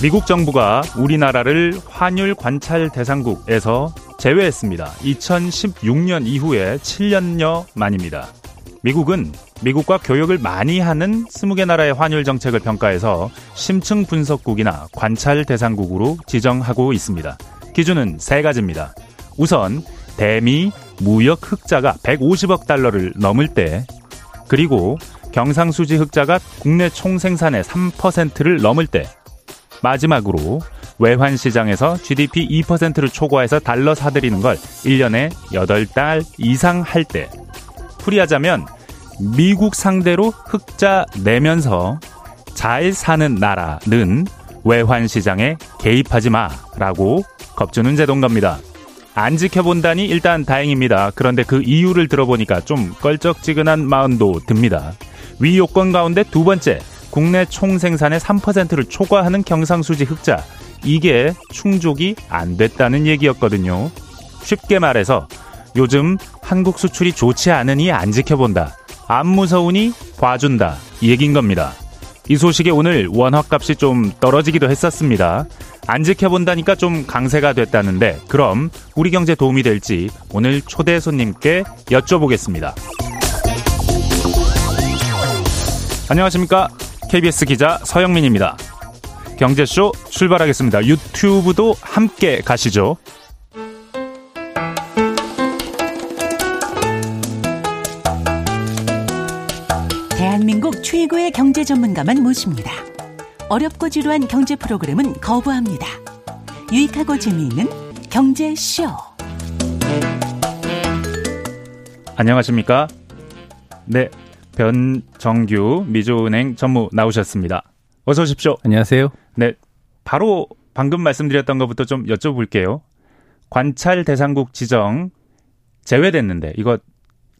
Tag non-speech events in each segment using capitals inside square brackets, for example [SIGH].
미국 정부가 우리나라를 환율 관찰 대상국에서 제외했습니다. 2016년 이후에 7년여 만입니다. 미국은 미국과 교역을 많이 하는 20개 나라의 환율 정책을 평가해서 심층 분석국이나 관찰 대상국으로 지정하고 있습니다. 기준은 세 가지입니다. 우선 대미 무역 흑자가 150억 달러를 넘을 때 그리고 경상수지 흑자가 국내 총생산의 3%를 넘을 때 마지막으로 외환 시장에서 GDP 2%를 초과해서 달러 사들이는 걸 1년에 8달 이상 할 때. 풀이하자면 미국 상대로 흑자 내면서 잘 사는 나라는 외환 시장에 개입하지 마라고 겁주는 제도인 겁니다. 안 지켜본다니 일단 다행입니다. 그런데 그 이유를 들어보니까 좀 껄쩍지근한 마음도 듭니다. 위 요건 가운데 두 번째, 국내 총 생산의 3%를 초과하는 경상수지 흑자. 이게 충족이 안 됐다는 얘기였거든요. 쉽게 말해서 요즘 한국 수출이 좋지 않으니 안 지켜본다. 안 무서우니 봐준다. 이 얘기인 겁니다. 이 소식에 오늘 원화값이 좀 떨어지기도 했었습니다. 안 지켜본다니까 좀 강세가 됐다는데 그럼 우리 경제 도움이 될지 오늘 초대 손님께 여쭤보겠습니다. 안녕하십니까? KBS 기자 서영민입니다. 경제쇼 출발하겠습니다. 유튜브도 함께 가시죠. 대한민국 최고의 경제 전문가만 모십니다. 어렵고 지루한 경제 프로그램은 거부합니다. 유익하고 재미있는 경제쇼. 안녕하십니까? 네, 변정규 미조은행 전무 나오셨습니다. 어서 오십시오. 안녕하세요. 네, 바로 방금 말씀드렸던 것부터 좀 여쭤볼게요. 관찰 대상국 지정 제외됐는데 이거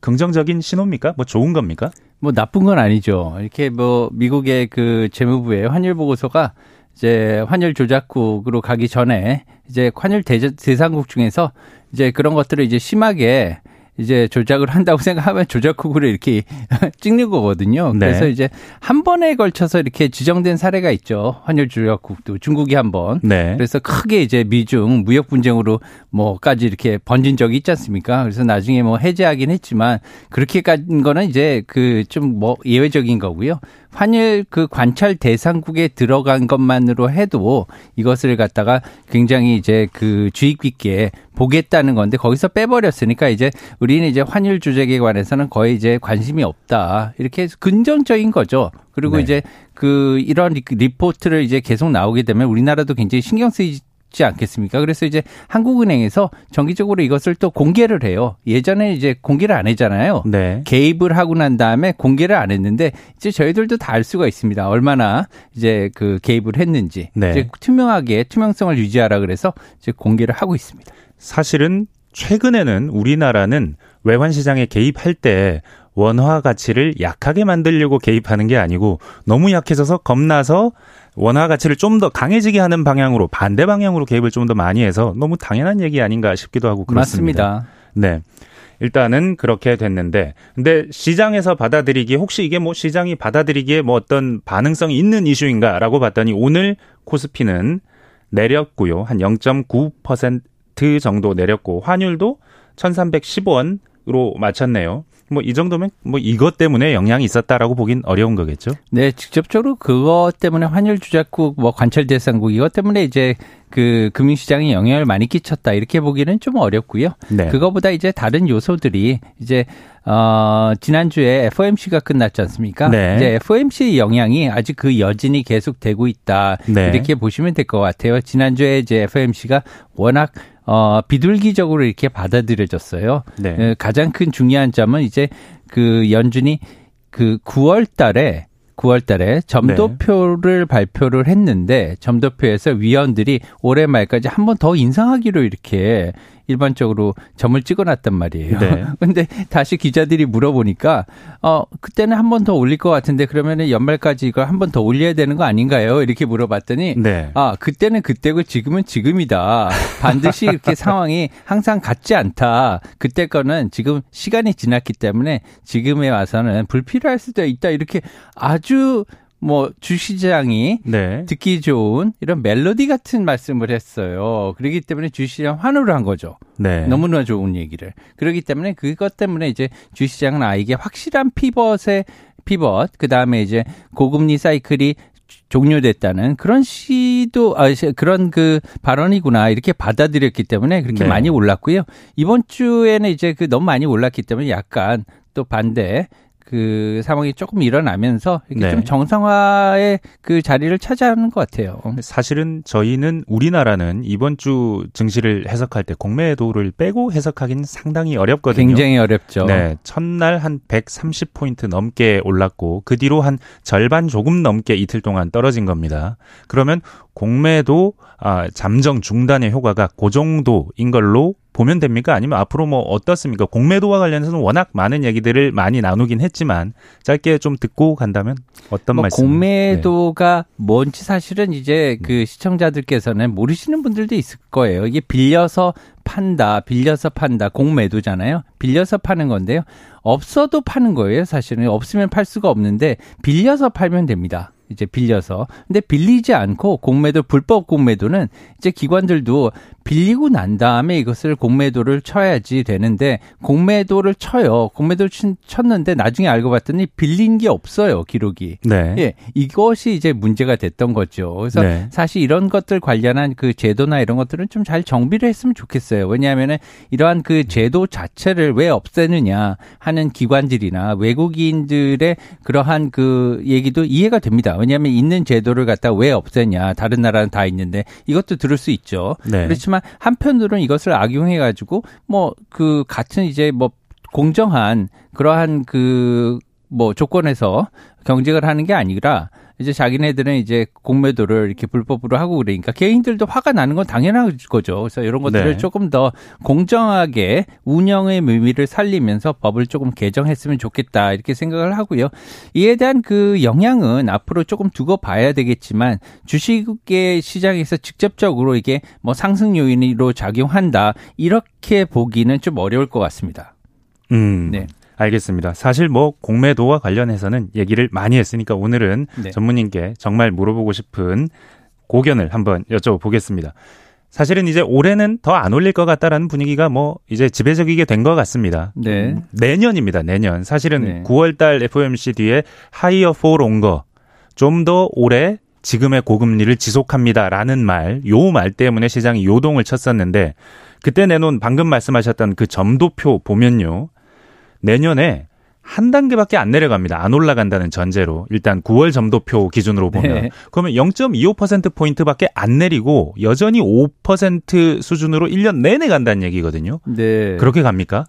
긍정적인 신호입니까? 뭐 좋은 겁니까? 뭐 나쁜 건 아니죠. 이렇게 뭐 미국의 그 재무부의 환율 보고서가 이제 환율 조작국으로 가기 전에 이제 환율 대상국 중에서 이제 그런 것들을 이제 심하게 이제 조작을 한다고 [LAUGHS] 생각하면 조작국으로 이렇게 [LAUGHS] 찍는 거거든요. 네. 그래서 이제 한 번에 걸쳐서 이렇게 지정된 사례가 있죠. 환율 조작국도 중국이 한 번. 네. 그래서 크게 이제 미중 무역 분쟁으로 뭐까지 이렇게 번진 적이 있지 않습니까? 그래서 나중에 뭐 해제하긴 했지만 그렇게 간 거는 이제 그 좀 뭐 예외적인 거고요. 환율 그 관찰 대상국에 들어간 것만으로 해도 이것을 갖다가 굉장히 이제 그 주의 깊게 보겠다는 건데 거기서 빼버렸으니까 이제 우리는 이제 환율 조작에 관해서는 거의 이제 관심이 없다. 이렇게 해서 긍정적인 거죠. 그리고 네. 이제 그 이런 리포트를 이제 계속 나오게 되면 우리나라도 굉장히 신경 쓰이지 지 않겠습니까? 그래서 이제 한국은행에서 정기적으로 이것을 또 공개를 해요. 예전에 이제 공개를 안 했잖아요. 네. 개입을 하고 난 다음에 공개를 안 했는데 이제 저희들도 다 알 수가 있습니다. 얼마나 이제 그 개입을 했는지 네. 이제 투명하게 투명성을 유지하라 그래서 이제 공개를 하고 있습니다. 사실은 최근에는 우리나라는 외환 시장에 개입할 때 원화 가치를 약하게 만들려고 개입하는 게 아니고 너무 약해져서 겁나서 원화 가치를 좀 더 강해지게 하는 방향으로 반대 방향으로 개입을 좀 더 많이 해서 너무 당연한 얘기 아닌가 싶기도 하고 그렇습니다. 맞습니다. 네. 일단은 그렇게 됐는데 근데 시장에서 받아들이기에 혹시 이게 뭐 시장이 받아들이기에 뭐 어떤 반응성이 있는 이슈인가라고 봤더니 오늘 코스피는 내렸고요. 한 0.9% 정도 내렸고 환율도 1310원으로 마쳤네요. 뭐 이 정도면 뭐 이것 때문에 영향이 있었다라고 보긴 어려운 거겠죠. 네, 직접적으로 그것 때문에 환율 주작국 뭐 관철 대상국 이것 때문에 이제 그 금융시장에 영향을 많이 끼쳤다 이렇게 보기는 좀 어렵고요. 네. 그거보다 이제 다른 요소들이 이제 어 지난주에 FOMC가 끝났지 않습니까? 네. 이제 FOMC 영향이 아직 그 여진이 계속 되고 있다 네. 이렇게 보시면 될 것 같아요. 지난주에 이제 FOMC가 워낙 어, 비둘기적으로 이렇게 받아들여졌어요. 네. 그 가장 큰 중요한 점은 이제 그 연준이 그 9월 달에 9월 달에 점도표를 네. 발표를 했는데 점도표에서 위원들이 올해 말까지 한 번 더 인상하기로 이렇게 일반적으로 점을 찍어놨단 말이에요. 네. [LAUGHS] 근데 다시 기자들이 물어보니까 어 그때는 한 번 더 올릴 것 같은데 그러면은 연말까지 이걸 한 번 더 올려야 되는 거 아닌가요? 이렇게 물어봤더니 네. 아 그때는 그때고 지금은 지금이다. 반드시 이렇게 [LAUGHS] 상황이 항상 같지 않다. 그때 거는 지금 시간이 지났기 때문에 지금에 와서는 불필요할 수도 있다. 이렇게 아주 뭐 주시장이 네. 듣기 좋은 이런 멜로디 같은 말씀을 했어요. 그렇기 때문에 주시장 환호를 한 거죠. 네. 너무나 좋은 얘기를. 그렇기 때문에 그것 때문에 이제 주시장은 아 이게 확실한 피벗의 피벗 그 다음에 이제 고금리 사이클이 종료됐다는 그런 시도 아 그런 그 발언이구나 이렇게 받아들였기 때문에 그렇게 네. 많이 올랐고요. 이번 주에는 이제 그 너무 많이 올랐기 때문에 약간 또 반대 그 상황이 조금 일어나면서 이렇게 네. 좀 정상화의 그 자리를 차지하는 것 같아요. 사실은 저희는 우리나라는 이번 주 증시를 해석할 때 공매도를 빼고 해석하기는 상당히 어렵거든요. 굉장히 어렵죠. 네, 첫날 한 130포인트 넘게 올랐고 그 뒤로 한 절반 조금 넘게 이틀 동안 떨어진 겁니다. 그러면 공매도 아, 잠정 중단의 효과가 그 정도인 걸로 보면 됩니까? 아니면 앞으로 뭐 어떻습니까? 공매도와 관련해서는 워낙 많은 얘기들을 많이 나누긴 했지만 짧게 좀 듣고 간다면 어떤 뭐 말씀? 공매도가 뭔지 사실은 이제 그 시청자들께서는 모르시는 분들도 있을 거예요. 이게 빌려서 판다, 빌려서 판다, 공매도잖아요. 빌려서 파는 건데요. 없어도 파는 거예요. 사실은 없으면 팔 수가 없는데 빌려서 팔면 됩니다. 이제 빌려서. 근데 빌리지 않고 공매도 불법 공매도는 이제 기관들도 빌리고 난 다음에 이것을 공매도를 쳐야지 되는데 공매도를 쳐요. 공매도 쳤는데 나중에 알고 봤더니 빌린 게 없어요. 기록이. 네. 예, 이것이 이제 문제가 됐던 거죠. 그래서 네. 사실 이런 것들 관련한 그 제도나 이런 것들은 좀 잘 정비를 했으면 좋겠어요. 왜냐하면은 이러한 그 제도 자체를 왜 없애느냐 하는 기관들이나 외국인들의 그러한 그 얘기도 이해가 됩니다. 왜냐하면 있는 제도를 갖다 왜 없애냐. 다른 나라는 다 있는데 이것도 들을 수 있죠. 네. 그렇지만 한편으로는 이것을 악용해 가지고 뭐 그 같은 이제 뭐 공정한 그러한 그 뭐 조건에서 경쟁을 하는 게 아니라 이제 자기네들은 이제 공매도를 이렇게 불법으로 하고 그러니까 개인들도 화가 나는 건 당연한 거죠. 그래서 이런 것들을 네. 조금 더 공정하게 운영의 의미를 살리면서 법을 조금 개정했으면 좋겠다 이렇게 생각을 하고요. 이에 대한 그 영향은 앞으로 조금 두고 봐야 되겠지만 주식의 시장에서 직접적으로 이게 뭐 상승 요인으로 작용한다 이렇게 보기는 좀 어려울 것 같습니다. 음. 네. 알겠습니다. 사실 뭐 공매도와 관련해서는 얘기를 많이 했으니까 오늘은 네. 전문님께 정말 물어보고 싶은 고견을 한번 여쭤보겠습니다. 사실은 이제 올해는 더 안 올릴 것 같다라는 분위기가 뭐 이제 지배적이게 된 것 같습니다. 네. 음, 내년입니다. 내년. 사실은 네. 9월달 FOMC 뒤에 higher for longer 좀더 오래 지금의 고금리를 지속합니다라는 말, 요 말 때문에 시장이 요동을 쳤었는데 그때 내놓은 방금 말씀하셨던 그 점도표 보면요. 내년에 한 단계밖에 안 내려갑니다. 안 올라간다는 전제로. 일단 9월 점도표 기준으로 보면. 네. 그러면 0.25%포인트밖에 안 내리고 여전히 5% 수준으로 1년 내내 간다는 얘기거든요. 네. 그렇게 갑니까?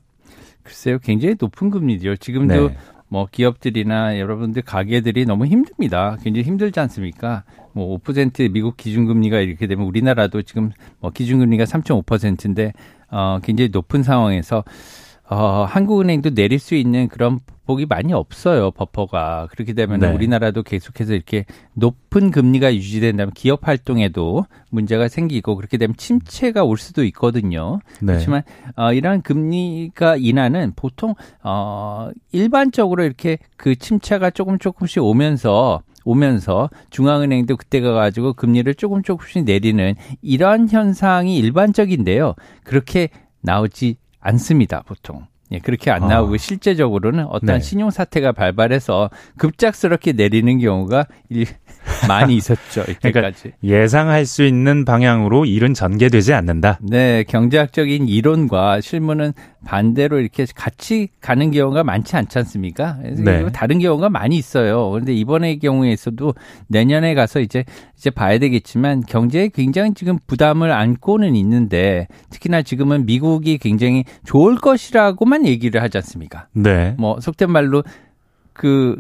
글쎄요, 굉장히 높은 금리죠. 지금도 네. 뭐 기업들이나 여러분들 가게들이 너무 힘듭니다. 굉장히 힘들지 않습니까? 뭐 5% 미국 기준금리가 이렇게 되면 우리나라도 지금 뭐 기준금리가 3.5%인데 어 굉장히 높은 상황에서 어 한국은행도 내릴 수 있는 그런 복이 많이 없어요. 버퍼가. 그렇게 되면 네. 우리나라도 계속해서 이렇게 높은 금리가 유지된다면 기업 활동에도 문제가 생기고 그렇게 되면 침체가 올 수도 있거든요. 네. 그렇지만 어, 이러한 금리가 인하는 보통 어, 일반적으로 이렇게 그 침체가 조금 조금씩 오면서 오면서 중앙은행도 그때 가 가지고 금리를 조금 조금씩 내리는 이러한 현상이 일반적인데요. 그렇게 나오지 않습니다, 보통. 예, 그렇게 안 아. 나오고 실제적으로는 어떤 네. 신용 사태가 발발해서 급작스럽게 내리는 경우가 일, [LAUGHS] 많이 있었죠, 이때까지. 예상할 수 있는 방향으로 일은 전개되지 않는다. 네, 경제학적인 이론과 실무는 반대로 이렇게 같이 가는 경우가 많지 않지 않습니까? 그래서 네. 다른 경우가 많이 있어요. 그런데 이번의 경우에서도 내년에 가서 이제 이제 봐야 되겠지만 경제에 굉장히 지금 부담을 안고는 있는데 특히나 지금은 미국이 굉장히 좋을 것이라고만 얘기를 하지 않습니까? 네. 뭐 속된 말로 그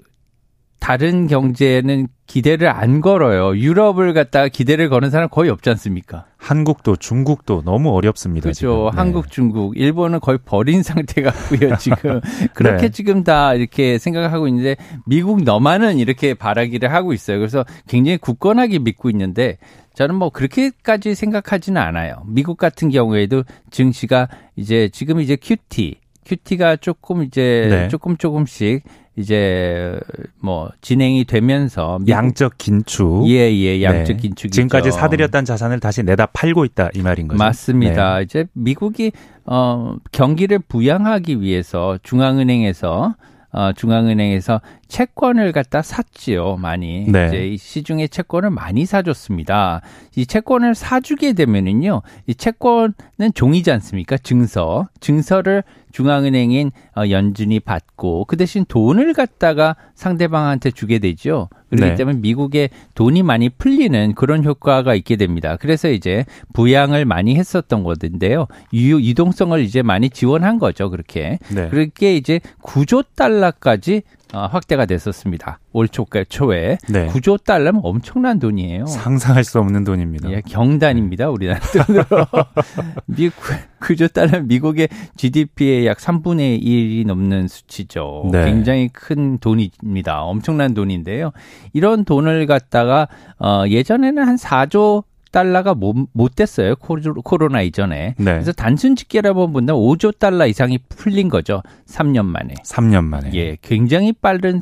다른 경제는 기대를 안 걸어요. 유럽을 갖다가 기대를 거는 사람 거의 없지 않습니까? 한국도 중국도 너무 어렵습니다. 그렇죠. 네. 한국, 중국, 일본은 거의 버린 [LAUGHS] 상태 같고요. 지금 그렇게 네. 지금 다 이렇게 생각을 하고 있는데 미국 너만은 이렇게 바라기를 하고 있어요. 그래서 굉장히 굳건하게 믿고 있는데 저는 뭐 그렇게까지 생각하지는 않아요. 미국 같은 경우에도 증시가 이제 지금 이제 QT, QT가 조금 이제 네. 조금 조금씩 이제 뭐 진행이 되면서 양적 긴축 예예 예, 양적 네. 긴축이 지금까지 사들였던 자산을 다시 내다 팔고 있다 이 말인 거죠. 맞습니다. 네. 이제 미국이 어 경기를 부양하기 위해서 중앙은행에서 어, 중앙은행에서 채권을 갖다 샀지요, 많이. 네. 이제 시중에 채권을 많이 사줬습니다. 이 채권을 사주게 되면은요, 이 채권은 종이지 않습니까? 증서. 증서를 중앙은행인 어, 연준이 받고 그 대신 돈을 갖다가 상대방한테 주게 되죠. 그렇기 네. 때문에 미국에 돈이 많이 풀리는 그런 효과가 있게 됩니다. 그래서 이제 부양을 많이 했었던 것인데요. 유, 유동성을 이제 많이 지원한 거죠. 그렇게. 네. 그렇게 이제 9조 달러까지 어, 확대가 됐었습니다. 올 초가 초에 네. 9조 달러면 엄청난 돈이에요. 상상할 수 없는 돈입니다. 예, 경단입니다. 네. 우리나라 돈으로. 미국 9조 달러 미국의 GDP의 약 3분의 1이 넘는 수치죠. 네. 굉장히 큰 돈입니다. 엄청난 돈인데요. 이런 돈을 갖다가 어 예전에는 한 4조 달러가 못, 못 됐어요. 코로나 이전에. 네. 그래서 단순 집계라고 본다면 5조 달러 이상이 풀린 거죠. 3년 만에. 3년 만에. 예, 굉장히 빠른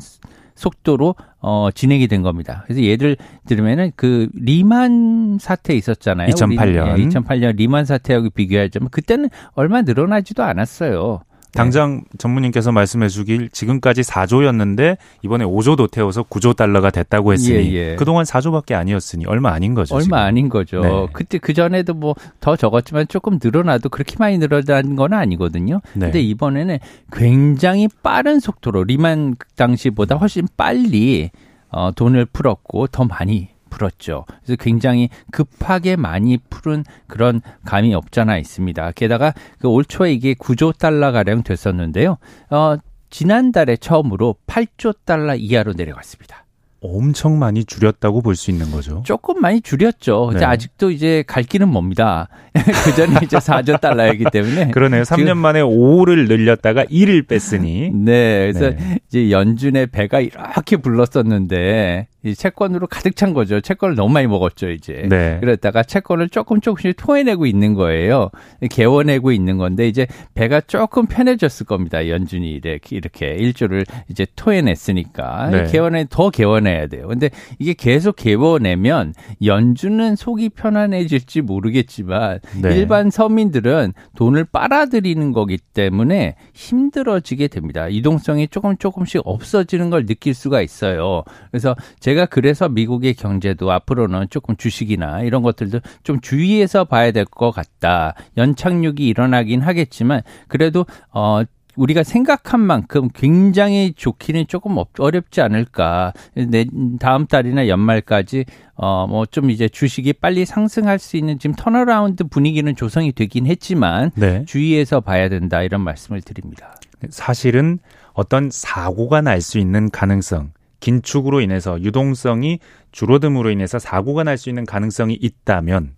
속도로 어 진행이 된 겁니다. 그래서 예를 들면은 그 리만 사태 있었잖아요. 2008년. 우리, 예, 2008년 리만 사태하고 비교하자면 그때는 얼마 늘어나지도 않았어요. 당장 전무님께서 말씀해 주길 지금까지 4조였는데 이번에 5조도 태워서 9조 달러가 됐다고 했으니 예, 예. 그동안 4조밖에 아니었으니 얼마 아닌 거죠. 얼마 지금. 아닌 거죠. 네. 그때 그 전에도 뭐 더 적었지만 조금 늘어나도 그렇게 많이 늘어난 건 아니거든요. 네. 근데 이번에는 굉장히 빠른 속도로 리만 당시보다 훨씬 빨리 어 돈을 풀었고 더 많이 풀었죠. 그래서 굉장히 급하게 많이 푸른 그런 감이 없잖아 있습니다. 게다가 그 올 초에 이게 9조 달러 가량 됐었는데요. 어, 지난달에 처음으로 8조 달러 이하로 내려갔습니다. 엄청 많이 줄였다고 볼 수 있는 거죠. 조금 많이 줄였죠. 네. 아직도 이제 갈 길은 멉니다. [LAUGHS] 그 전에 이제 4조 달러이기 때문에. 그러네요. 3년 만에 5를 늘렸다가 1을 뺐으니. [LAUGHS] 네. 그래서 네. 이제 연준의 배가 이렇게 불렀었는데 이 채권으로 가득 찬 거죠. 채권을 너무 많이 먹었죠, 이제. 네. 그랬다가 채권을 조금 조금씩 토해내고 있는 거예요. 개워내고 있는 건데 이제 배가 조금 편해졌을 겁니다. 연준이 이렇게 이렇게 일조를 이제 토해냈으니까 네. 개원해 더 개원해야 돼요. 근데 이게 계속 개워내면 연준은 속이 편안해질지 모르겠지만 네. 일반 서민들은 돈을 빨아들이는 거기 때문에 힘들어지게 됩니다. 이동성이 조금 조금씩 없어지는 걸 느낄 수가 있어요. 그래서 제가 그래서 미국의 경제도 앞으로는 조금 주식이나 이런 것들도 좀 주의해서 봐야 될 것 같다. 연착륙이 일어나긴 하겠지만 그래도 어 우리가 생각한 만큼 굉장히 좋기는 조금 어렵지 않을까. 내 다음 달이나 연말까지 어 뭐 좀 이제 주식이 빨리 상승할 수 있는 지금 turnaround 분위기는 조성이 되긴 했지만 네. 주의해서 봐야 된다 이런 말씀을 드립니다. 사실은 어떤 사고가 날 수 있는 가능성 긴축으로 인해서 유동성이 줄어듦으로 인해서 사고가 날 수 있는 가능성이 있다면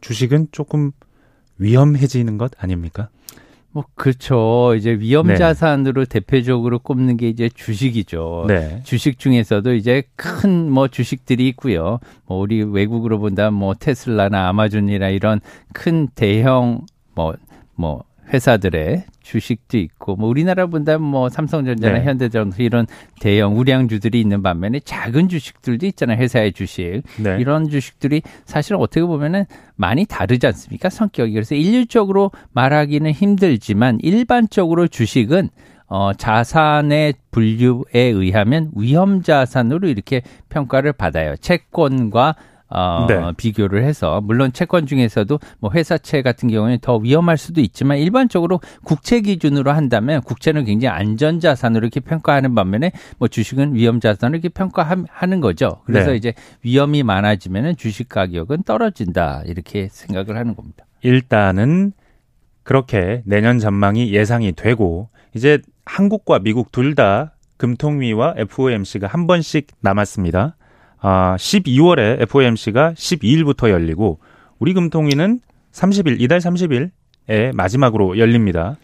주식은 조금 위험해지는 것 아닙니까? 뭐 그렇죠. 이제 위험 네. 자산으로 네. 대표적으로 꼽는 게 이제 주식이죠. 네. 주식 중에서도 이제 큰 뭐 주식들이 있고요. 뭐 우리 외국으로 본다 뭐 테슬라나 아마존이나 이런 큰 대형 뭐뭐 뭐 회사들의 주식도 있고 뭐 우리나라 본다면 뭐 삼성전자나 네. 현대전자 이런 대형 우량주들이 있는 반면에 작은 주식들도 있잖아요 회사의 주식 네. 이런 주식들이 사실 어떻게 보면은 많이 다르지 않습니까 성격이 그래서 일률적으로 말하기는 힘들지만 일반적으로 주식은 어, 자산의 분류에 의하면 위험 자산으로 이렇게 평가를 받아요. 채권과 어, 네. 비교를 해서 물론 채권 중에서도 뭐 회사채 같은 경우에는 더 위험할 수도 있지만 일반적으로 국채 기준으로 한다면 국채는 굉장히 안전 자산으로 이렇게 평가하는 반면에 뭐 주식은 위험 자산으로 이렇게 평가하는 거죠. 그래서 네. 이제 위험이 많아지면은 주식 가격은 떨어진다 이렇게 생각을 하는 겁니다. 일단은 그렇게 내년 전망이 예상이 되고 이제 한국과 미국 둘 다 금통위와 FOMC가 한 번씩 남았습니다. 아, 12월에 FOMC가 12일부터 열리고 우리 금통위는 30일 이달 30일에 마지막으로 열립니다.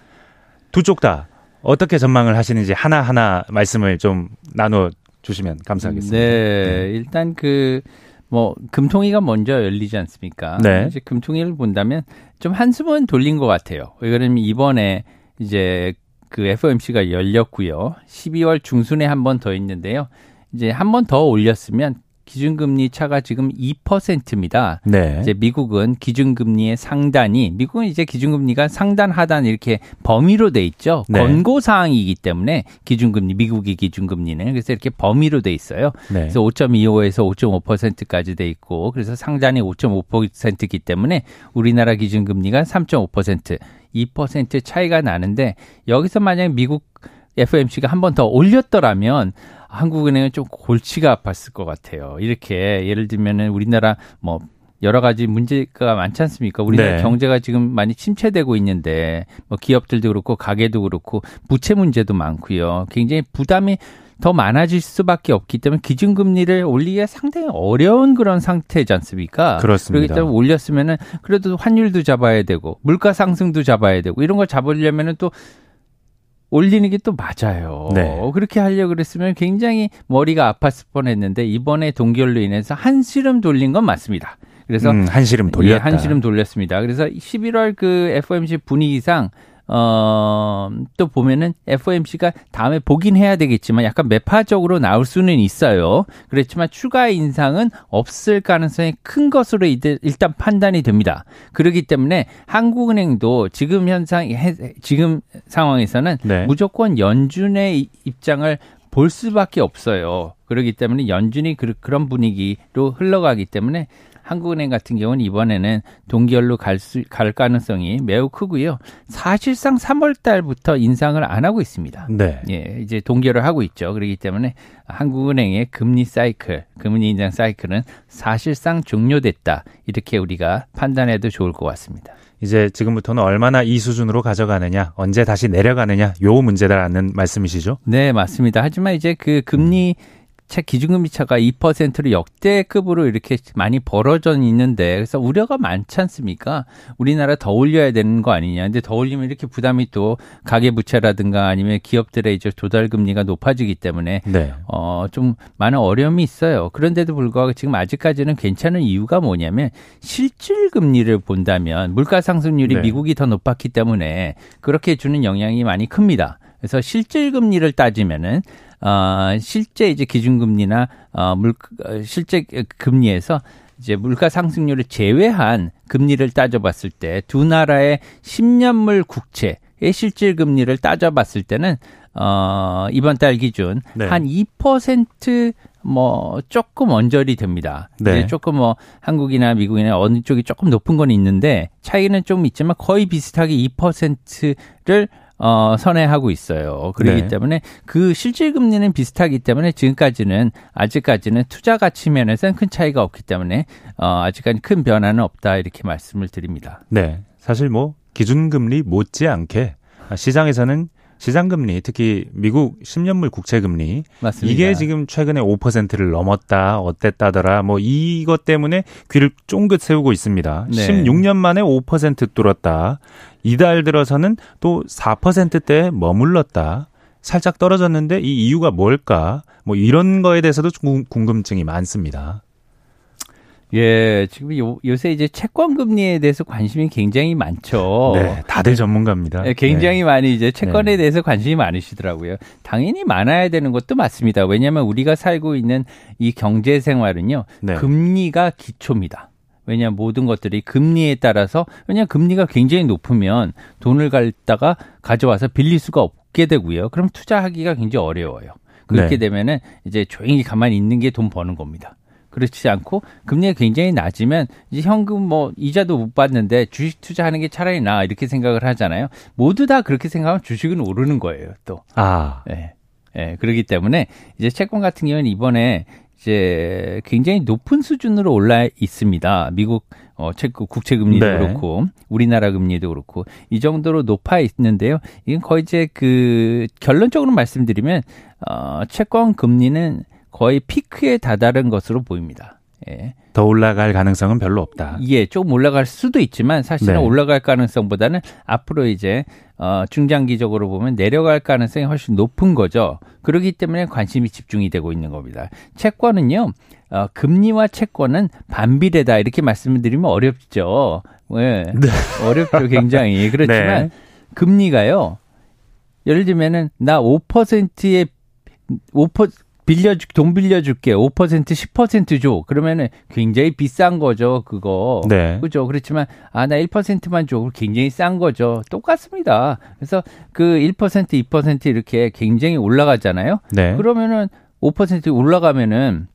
두 쪽 다 어떻게 전망을 하시는지 하나하나 말씀을 좀 나눠 주시면 감사하겠습니다. 네, 네. 일단 그 뭐 금통위가 먼저 열리지 않습니까? 네. 이제 금통위를 본다면 좀 한숨은 돌린 것 같아요. 왜 그러면 이번에 이제 그 FOMC가 열렸고요. 12월 중순에 한 번 더 있는데요. 이제 한 번 더 올렸으면 기준금리 차가 지금 2%입니다. 네. 이제 미국은 기준금리의 상단이 미국은 이제 기준금리가 상단 하단 이렇게 범위로 돼 있죠. 네. 권고 사항이기 때문에 기준금리 미국의 기준금리는 그래서 이렇게 범위로 돼 있어요. 네. 그래서 5.25에서 5.5%까지 돼 있고 그래서 상단이 5.5%이기 때문에 우리나라 기준금리가 3.5% 2% 차이가 나는데 여기서 만약 미국 FOMC가 한 번 더 올렸더라면 한국은행은 좀 골치가 아팠을 것 같아요. 이렇게 예를 들면은 우리나라 뭐 여러 가지 문제가 많지 않습니까? 우리나라 네. 경제가 지금 많이 침체되고 있는데 뭐 기업들도 그렇고 가게도 그렇고 부채 문제도 많고요. 굉장히 부담이 더 많아질 수밖에 없기 때문에 기준금리를 올리기가 상당히 어려운 그런 상태지 않습니까? 그렇습니다. 그렇기 때문에 올렸으면은 그래도 환율도 잡아야 되고 물가 상승도 잡아야 되고 이런 걸 잡으려면은 또 올리는 게 또 맞아요. 네. 그렇게 하려고 그랬으면 굉장히 머리가 아팠을 뻔했는데 이번에 동결로 인해서 한 시름 돌린 건 맞습니다. 그래서 음, 한 시름 예, 돌렸다. 한시름 돌렸습니다. 그래서 11월 그 FOMC 분위기상 어, 또 보면은 FOMC가 다음에 보긴 해야 되겠지만 약간 매파적으로 나올 수는 있어요. 그렇지만 추가 인상은 없을 가능성이 큰 것으로 일단 판단이 됩니다. 그렇기 때문에 한국은행도 지금 현상, 해- 지금 상황에서는 네. 무조건 연준의 이- 입장을 볼 수밖에 없어요. 그렇기 때문에 연준이 그, 런 분위기로 흘러가기 때문에 한국은행 같은 경우는 이번에는 동결로 갈, 수, 갈 가능성이 매우 크고요. 사실상 3월 달부터 인상을 안 하고 있습니다. 네. 예, 이제 동결을 하고 있죠. 그렇기 때문에 한국은행의 금리 사이클, 금리 인상 사이클은 사실상 종료됐다. 이렇게 우리가 판단해도 좋을 것 같습니다. 이제 지금부터는 얼마나 이 수준으로 가져가느냐, 언제 다시 내려가느냐, 요 문제다라는 말씀이시죠? 네, 맞습니다. 하지만 이제 그 금리 차 기준금리 차가 2%로 역대급으로 이렇게 많이 벌어져 있는데 그래서 우려가 많지 않습니까? 우리나라 더 올려야 되는 거 아니냐. 근데 더 올리면 이렇게 부담이 또 가계 부채라든가 아니면 기업들의 이제 조달 금리가 높아지기 때문에 네. 어, 좀 많은 어려움이 있어요. 그런데도 불구하고 지금 아직까지는 괜찮은 이유가 뭐냐면 실질 금리를 본다면 물가 상승률이 네. 미국이 더 높았기 때문에 그렇게 주는 영향이 많이 큽니다. 그래서 실질 금리를 따지면은 어, 실제 이제 기준금리나 어, 물 어, 실제 금리에서 이제 물가 상승률을 제외한 금리를 따져봤을 때 두 나라의 10년물 국채의 실질 금리를 따져봤을 때는 어, 이번 달 기준 네. 한 2%뭐 조금 언저리 됩니다. 네. 조금 뭐 한국이나 미국이나 어느 쪽이 조금 높은 건 있는데 차이는 좀 있지만 거의 비슷하게 2%를 어, 선회하고 있어요. 그렇기 네. 때문에 그 실질 금리는 비슷하기 때문에 지금까지는 아직까지는 투자 가치 면에서는 큰 차이가 없기 때문에 어, 아직까지 큰 변화는 없다 이렇게 말씀을 드립니다. 네. 사실 뭐 기준금리 못지않게 시장에서는 시장금리, 특히 미국 10년물 국채금리 맞습니다. 이게 지금 최근에 5%를 넘었다, 어땠다더라, 뭐 이것 때문에 귀를 쫑긋 세우고 있습니다. 네. 16년 만에 5% 뚫었다. 이달 들어서는 또 4%대에 머물렀다. 살짝 떨어졌는데 이 이유가 뭘까? 뭐 이런 거에 대해서도 궁- 궁금증이 많습니다. 예, 지금 요, 요새 이제 채권 금리에 대해서 관심이 굉장히 많죠. 네, 다들 전문가입니다. 예, 굉장히 네. 많이 이제 채권에 네. 대해서 관심이 많으시더라고요. 당연히 많아야 되는 것도 맞습니다. 왜냐하면 우리가 살고 있는 이 경제 생활은요, 네. 금리가 기초입니다. 왜냐하면 모든 것들이 금리에 따라서 왜냐하면 금리가 굉장히 높으면 돈을 갖다가 가져와서 빌릴 수가 없게 되고요. 그럼 투자하기가 굉장히 어려워요. 그렇게 네. 되면은 이제 조용히 가만히 있는 게 돈 버는 겁니다. 그렇지 않고 금리가 굉장히 낮으면 이제 현금 뭐 이자도 못 받는데 주식 투자하는 게 차라리 나 이렇게 생각을 하잖아요. 모두 다 그렇게 생각하면 주식은 오르는 거예요. 또. 아, 예. 예. 그렇기 때문에 이제 채권 같은 경우는 이번에 이제 굉장히 높은 수준으로 올라 있습니다. 미국 어 채권 국채 금리도 네. 그렇고 우리나라 금리도 그렇고 이 정도로 높아 있는데요. 이건 거의 이제 그 결론적으로 말씀드리면 어 채권 금리는 거의 피크에 다다른 것으로 보입니다. 예. 더 올라갈 가능성은 별로 없다. 예, 조금 올라갈 수도 있지만 사실은 네. 올라갈 가능성보다는 앞으로 이제 어 중장기적으로 보면 내려갈 가능성이 훨씬 높은 거죠. 그렇기 때문에 관심이 집중이 되고 있는 겁니다. 채권은요. 어 금리와 채권은 반비례다 이렇게 말씀을 드리면 어렵죠. 예. 어렵죠, 굉장히. [LAUGHS] 그렇지만 네. 금리가요. 예를 들면은 나 5%의 5% 빌려줄 돈 빌려 줄게. 5% 10%줘 그러면은 굉장히 비싼 거죠 그거. 네. 그죠? 그렇지만 아 나 1%만 줘. 굉장히 싼 거죠. 똑같습니다. 그래서 그 1% 2% 이렇게 굉장히 올라가잖아요. 네. 그러면은 5% 올라가면은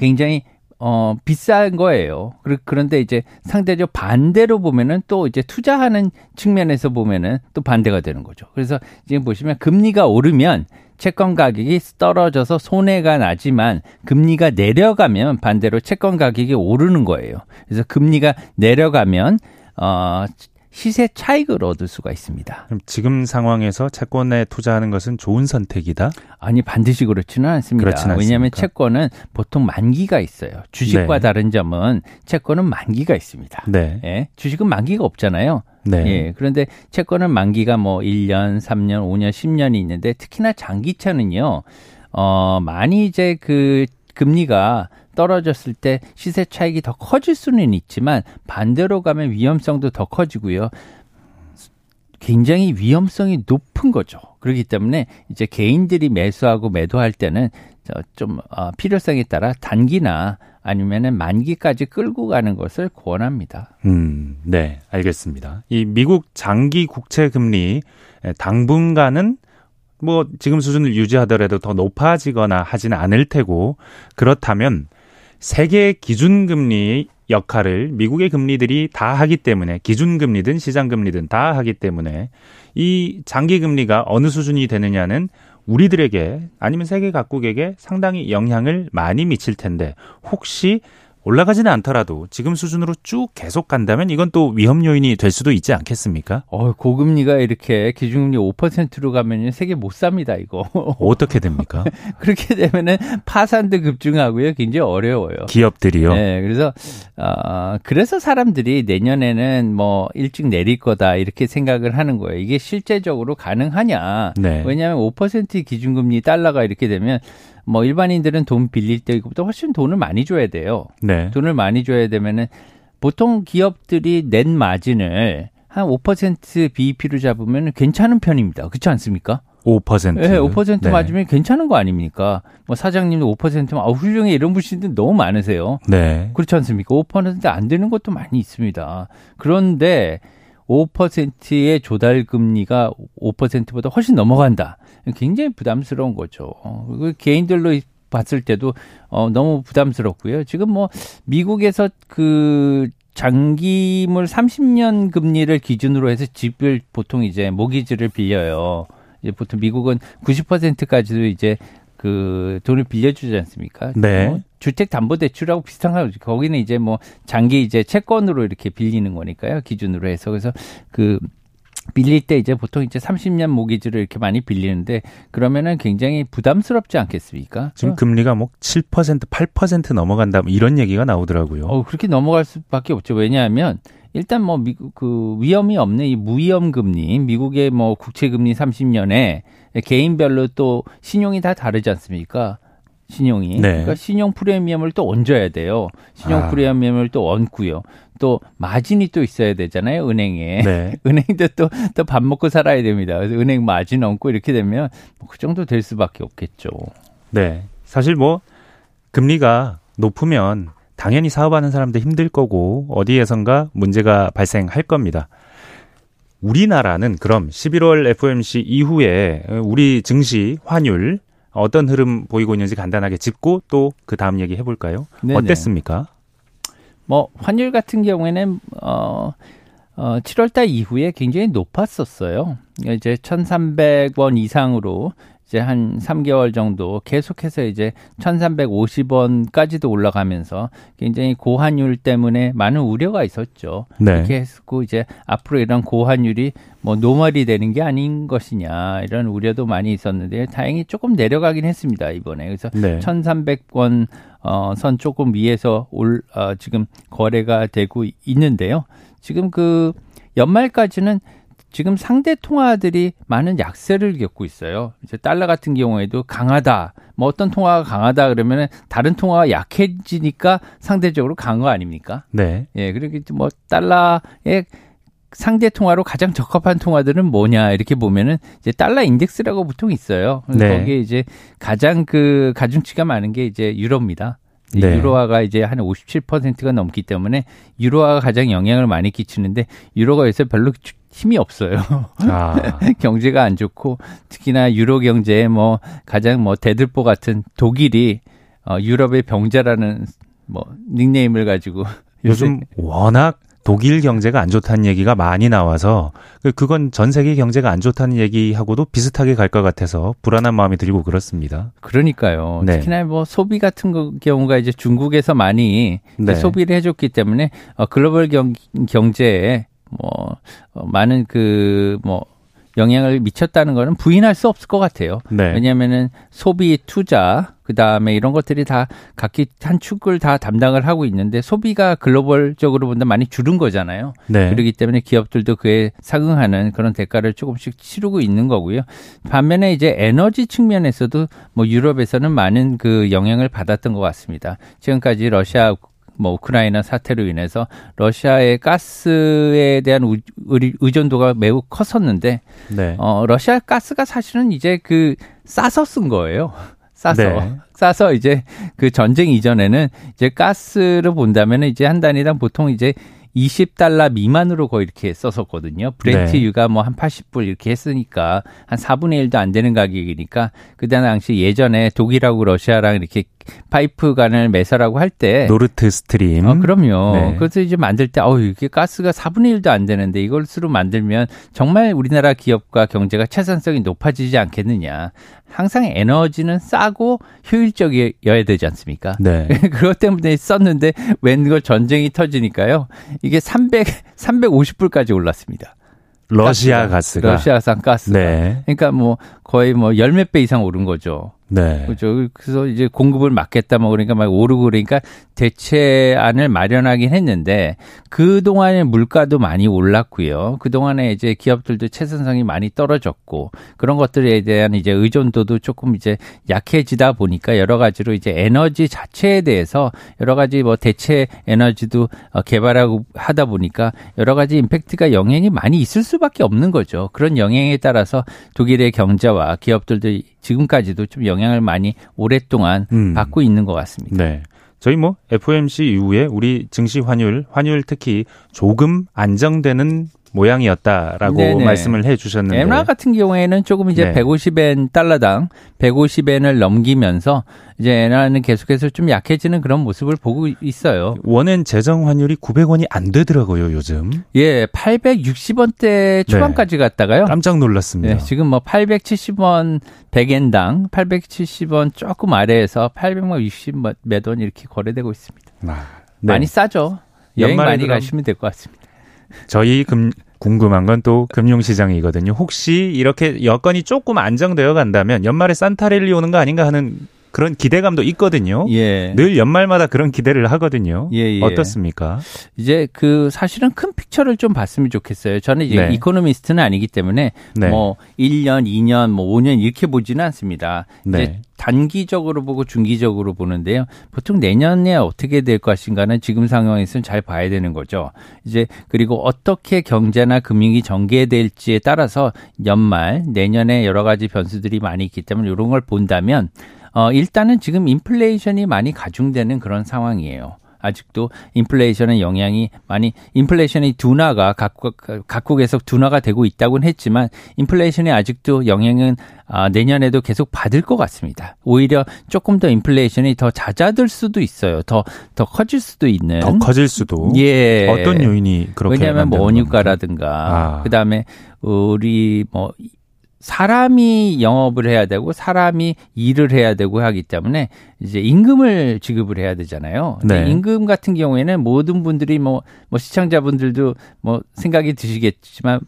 굉장히 어 비싼 거예요. 그런데 이제 상대적 반대로 보면은 또 이제 투자하는 측면에서 보면은 또 반대가 되는 거죠. 그래서 지금 보시면 금리가 오르면 채권 가격이 떨어져서 손해가 나지만 금리가 내려가면 반대로 채권 가격이 오르는 거예요. 그래서 금리가 내려가면 어 시세 차익을 얻을 수가 있습니다. 그럼 지금 상황에서 채권에 투자하는 것은 좋은 선택이다. 아니 반드시 그렇지는 않습니다. 그렇지는 왜냐하면? 채권은 보통 만기가 있어요. 주식과 네. 다른 점은 채권은 만기가 있습니다. 네. 예, 주식은 만기가 없잖아요. 네. 예, 그런데 채권은 만기가 뭐 1년, 3년, 5년, 10년이 있는데 특히나 장기차는요. 어, 많이 이제 그 금리가 떨어졌을 때 시세 차익이 더 커질 수는 있지만 반대로 가면 위험성도 더 커지고요. 굉장히 위험성이 높은 거죠. 그렇기 때문에 이제 개인들이 매수하고 매도할 때는 저좀 어, 필요성에 따라 단기나 아니면은 만기까지 끌고 가는 것을 권합니다. 음, 네, 알겠습니다. 이 미국 장기 국채 금리 에, 당분간은 뭐 지금 수준을 유지하더라도 더 높아지거나 하지는 않을 테고 그렇다면 세계 기준 금리 역할을 미국의 금리들이 다 하기 때문에 기준 금리든 시장 금리든 다 하기 때문에 이 장기 금리가 어느 수준이 되느냐는 우리들에게 아니면 세계 각국에게 상당히 영향을 많이 미칠 텐데 혹시 올라가지는 않더라도 지금 수준으로 쭉 계속 간다면 이건 또 위험 요인이 될 수도 있지 않겠습니까? 어, 고금리가 이렇게 기준금리 5%로 가면 세계 못 삽니다, 이거. [LAUGHS] 어떻게 됩니까? [LAUGHS] 그렇게 되면은 파산도 급증하고요. 굉장히 어려워요. 기업들이요. 네, 그래서 어, 그래서 사람들이 내년에는 뭐 일찍 내릴 거다 이렇게 생각을 하는 거예요. 이게 실제적으로 가능하냐? 네. 왜냐하면 5% 기준금리 달러가 이렇게 되면 뭐 일반인들은 돈 빌릴 때 이거보다 훨씬 돈을 많이 줘야 돼요. 네. 돈을 많이 줘야 되면은 보통 기업들이 낸 마진을 한 5% BEP로 잡으면 괜찮은 편입니다. 그렇지 않습니까? 5%. 네, 5% 네. 맞으면 괜찮은 거 아닙니까? 뭐 사장님도 5%면 아 훌륭해 이런 분들도 너무 많으세요. 네. 그렇지 않습니까? 5%안 되는 것도 많이 있습니다. 그런데 5%의 조달 금리가 5%보다 훨씬 넘어간다. 굉장히 부담스러운 거죠. 어, 그 개인들로 봤을 때도 어, 너무 부담스럽고요. 지금 뭐 미국에서 그 장기물 30년 금리를 기준으로 해서 집을 보통 이제 모기지를 빌려요. 이제 보통 미국은 90%까지도 이제 그 돈을 빌려주지 않습니까? 네. 뭐 주택담보대출하고 비슷한 거죠. 거기는 이제 뭐 장기 이제 채권으로 이렇게 빌리는 거니까요. 기준으로 해서 그래서 그 빌릴 때 이제 보통 이제 30년 모기지를 이렇게 많이 빌리는데 그러면은 굉장히 부담스럽지 않겠습니까? 지금 금리가 뭐 7%, 8% 넘어간다 뭐 이런 얘기가 나오더라고요. 어, 그렇게 넘어갈 수밖에 없죠. 왜냐하면 일단 뭐 미국 그 위험이 없는 이 무위험 금리, 미국의 뭐 국채 금리 30년에 개인별로 또 신용이 다 다르지 않습니까? 신용이. 네. 그러니까 신용 프리미엄을 또 얹어야 돼요. 신용 아. 프리미엄을 또 얹고요. 또 마진이 또 있어야 되잖아요, 은행에. 네. [LAUGHS] 은행도 또 또 밥 먹고 살아야 됩니다. 그래서 은행 마진 얹고 이렇게 되면 뭐 그 정도 될 수밖에 없겠죠. 네. 사실 뭐 금리가 높으면 당연히 사업하는 사람도 힘들 거고 어디에선가 문제가 발생할 겁니다. 우리나라는 그럼 11월 FOMC 이후에 우리 증시 환율 어떤 흐름 보이고 있는지 간단하게 짚고 또 그 다음 얘기 해볼까요? 네네. 어땠습니까? 뭐 환율 같은 경우에는 어, 어 7월달 이후에 굉장히 높았었어요. 이제 1,300원 이상으로 이제 한 3개월 정도 계속해서 이제 1,350원까지도 올라가면서 굉장히 고환율 때문에 많은 우려가 있었죠. 네. 이렇게 했고 이제 앞으로 이런 고환율이 뭐 normal이 되는 게 아닌 것이냐 이런 우려도 많이 있었는데 다행히 조금 내려가긴 했습니다 이번에 그래서 네. 1,300원 어, 선 조금 위에서 올 어, 지금 거래가 되고 있는데요. 지금 그 연말까지는 지금 상대 통화들이 많은 약세를 겪고 있어요. 이제 달러 같은 경우에도 강하다. 뭐 어떤 통화가 강하다 그러면은 다른 통화가 약해지니까 상대적으로 강한 거 아닙니까? 네. 예, 그렇게 뭐 달러의 상대 통화로 가장 적합한 통화들은 뭐냐 이렇게 보면은 이제 달러 인덱스라고 보통 있어요. 네. 거기에 이제 가장 그 가중치가 많은 게 이제 유로입니다. 네. 유로화가 이제 한 57%가 넘기 때문에 유로화가 가장 영향을 많이 끼치는데 유로가 요새 별로 힘이 없어요. 아. [LAUGHS] 경제가 안 좋고 특히나 유로 경제에 뭐 가장 뭐 대들보 같은 독일이 어 유럽의 병자라는 뭐 닉네임을 가지고 [LAUGHS] 요즘 워낙 독일 경제가 안 좋다는 얘기가 많이 나와서 그, 그건 전 세계 경제가 안 좋다는 얘기하고도 비슷하게 갈 것 같아서 불안한 마음이 들고 그렇습니다. 그러니까요. 네. 특히나 뭐 소비 같은 경우가 이제 중국에서 많이 네. 소비를 해줬기 때문에 어, 글로벌 경, 경제에 뭐 어, 많은 그뭐 영향을 미쳤다는 거는 부인할 수 없을 것 같아요. 네. 왜냐하면은 소비, 투자, 그 다음에 이런 것들이 다 각기 한 축을 다 담당을 하고 있는데 소비가 글로벌적으로 본다 많이 줄은 거잖아요. 네. 그렇기 때문에 기업들도 그에 상응하는 그런 대가를 조금씩 치르고 있는 거고요. 반면에 이제 에너지 측면에서도 뭐 유럽에서는 많은 그 영향을 받았던 것 같습니다. 지금까지 러시아 뭐 우크라이나 사태로 인해서 러시아의 가스에 대한 우, 의존도가 매우 컸었는데 네. 어 러시아 가스가 사실은 이제 그 싸서 쓴 거예요. [LAUGHS] 싸서 네. 싸서 이제 그 전쟁 이전에는 이제 가스를 본다면은 이제 한 단위당 보통 이제 20달러 미만으로 거의 이렇게 썼었거든요. 브렌트유가 네. 뭐한 80불 이렇게 했으니까 한 4분의 1도 안 되는 가격이니까 그때 당시 예전에 독일하고 러시아랑 이렇게 파이프관을 매설하고 할 때 노르트 스트림. 어, 그럼요. 네. 그래서 이제 만들 때 어우 이게 가스가 4분의 1도 안 되는데 이걸 수로 만들면 정말 우리나라 기업과 경제가 채산성이 높아지지 않겠느냐. 항상 에너지는 싸고 효율적이어야 되지 않습니까? 네. [LAUGHS] 그것 때문에 썼는데 웬걸 전쟁이 터지니까요. 이게 300 350불까지 올랐습니다. 러시아 가스가 러시아산 가스가. 네. 그러니까 뭐 거의 뭐 열 몇 배 이상 오른 거죠. 네. 그죠. 그래서 이제 공급을 막겠다 뭐 그러니까 막 오르고 그러니까 대체안을 마련하긴 했는데 그 동안에 물가도 많이 올랐고요. 그 동안에 이제 기업들도 채선성이 많이 떨어졌고 그런 것들에 대한 이제 의존도도 조금 이제 약해지다 보니까 여러 가지로 이제 에너지 자체에 대해서 여러 가지 뭐 대체 에너지도 어, 개발하고 하다 보니까 여러 가지 임팩트가 영향이 많이 있을 수밖에 없는 거죠. 그런 영향에 따라서 독일의 경제와 기업들도 지금까지도 좀 영향을 많이 오랫동안 음. 받고 있는 것 같습니다. 네. 저희 뭐 FOMC 이후에 우리 증시 환율, 환율 특히 조금 안정되는 모양이었다라고 네네. 말씀을 해 주셨는데 엔화 같은 경우에는 조금 이제 네. 150엔 달러당 150엔을 넘기면서 이제 엔화는 계속해서 좀 약해지는 그런 모습을 보고 있어요. 원엔 재정 환율이 900원이 안 되더라고요, 요즘. 예, 860원대 초반까지 네. 갔다가요. 깜짝 놀랐습니다. 네, 지금 뭐 870원 100엔당 870원 조금 아래에서 860몇 원 이렇게 거래되고 있습니다. 아, 네. 많이 싸죠. 여행 많이 가시면 될 것 같습니다. 저희 금 궁금한 건 또 금융시장이거든요. 혹시 이렇게 여건이 조금 안정되어 간다면 연말에 산타랠리 오는 거 아닌가 하는 그런 기대감도 있거든요. 예. 늘 연말마다 그런 기대를 하거든요. 예, 예. 어떻습니까? 이제 그 사실은 큰 picture를 좀 봤으면 좋겠어요. 저는 이제 네. economist는 아니기 때문에 네. 뭐 1년, 2년, 뭐 5년 이렇게 보지는 않습니다. 네. 이제 단기적으로 보고 중기적으로 보는데요. 보통 내년에 어떻게 될 것인가는 지금 상황에서는 잘 봐야 되는 거죠. 이제 그리고 어떻게 경제나 금융이 전개될지에 따라서 연말 내년에 여러 가지 변수들이 많이 있기 때문에 이런 걸 본다면 어, 일단은 지금 인플레이션이 많이 가중되는 그런 상황이에요. 아직도 인플레이션의 영향이 많이 인플레이션이 둔화가 각국 각국에서 둔화가 되고 있다고는 했지만 인플레이션이 아직도 영향은 아, 내년에도 계속 받을 것 같습니다. 오히려 조금 더 인플레이션이 더 잦아들 수도 있어요. 더더 커질 수도 있는 더 커질 수도 예 어떤 요인이 그렇게 왜냐하면 뭐 원유가라든가 아. 그다음에 우리 뭐 사람이 영업을 해야 되고 사람이 일을 해야 되고 하기 때문에 이제 임금을 지급을 해야 되잖아요. 네. 임금 같은 경우에는 모든 분들이 뭐, 뭐 시청자분들도 뭐 생각이 드시겠지만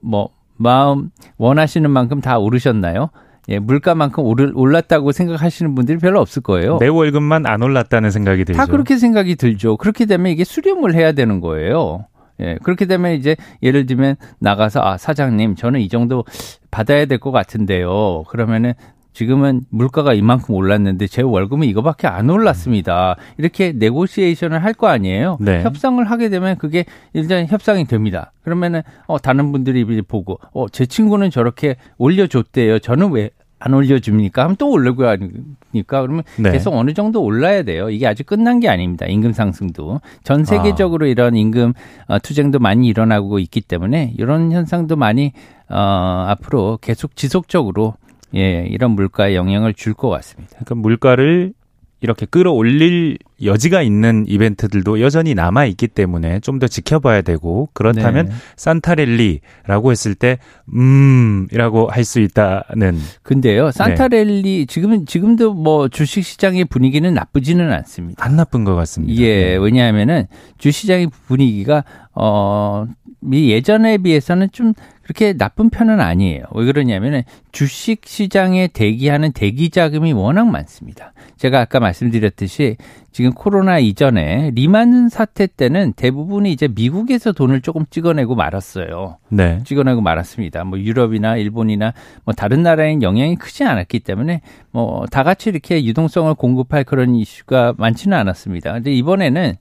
뭐 마음 원하시는 만큼 다 오르셨나요? 예, 물가만큼 오를, 올랐다고 생각하시는 분들이 별로 없을 거예요. 내 월급만 안 올랐다는 생각이 들죠. 다 그렇게 생각이 들죠. 그렇게 되면 이게 수렴을 해야 되는 거예요. 예, 그렇게 되면 이제 예를 들면 나가서 아, 사장님, 저는 이 정도 받아야 될 것 같은데요. 그러면은 지금은 물가가 이만큼 올랐는데 제 월급은 이거밖에 안 올랐습니다. 이렇게 네고시에이션을 할 거 아니에요. 네. 협상을 하게 되면 그게 일단 협상이 됩니다. 그러면은 어 다른 분들이 보고 어제 친구는 저렇게 올려줬대요. 저는 왜 안 올려줍니까? 하면 또 올리고 하니까 그러면 네. 계속 어느 정도 올라야 돼요. 이게 아직 끝난 게 아닙니다. 임금 상승도 전 세계적으로 아. 이런 임금 어, 투쟁도 많이 일어나고 있기 때문에 이런 현상도 많이 어, 앞으로 계속 지속적으로 예, 이런 물가에 영향을 줄 것 같습니다. 그러니까 물가를 이렇게 끌어올릴 여지가 있는 이벤트들도 여전히 남아 있기 때문에 좀 더 지켜봐야 되고 그렇다면 네. 산타렐리라고 했을 때 음이라고 할 수 있다는 근데요, 산타랠리 지금은 지금도 뭐 주식 시장의 분위기는 나쁘지는 않습니다. 안 나쁜 것 같습니다. 예, 네. 왜냐하면은 주시장의 분위기가 어이 예전에 비해서는 좀 그렇게 나쁜 편은 아니에요. 왜 그러냐면은 주식 시장에 대기하는 대기 자금이 워낙 많습니다. 제가 아까 말씀드렸듯이 지금 코로나 이전에 리만 사태 때는 대부분이 이제 미국에서 돈을 조금 찍어내고 말았어요. 네. 찍어내고 말았습니다. 뭐 유럽이나 일본이나 뭐 다른 나라엔 영향이 크지 않았기 때문에 뭐 다 같이 이렇게 유동성을 공급할 그런 이슈가 많지는 않았습니다. 근데 이번에는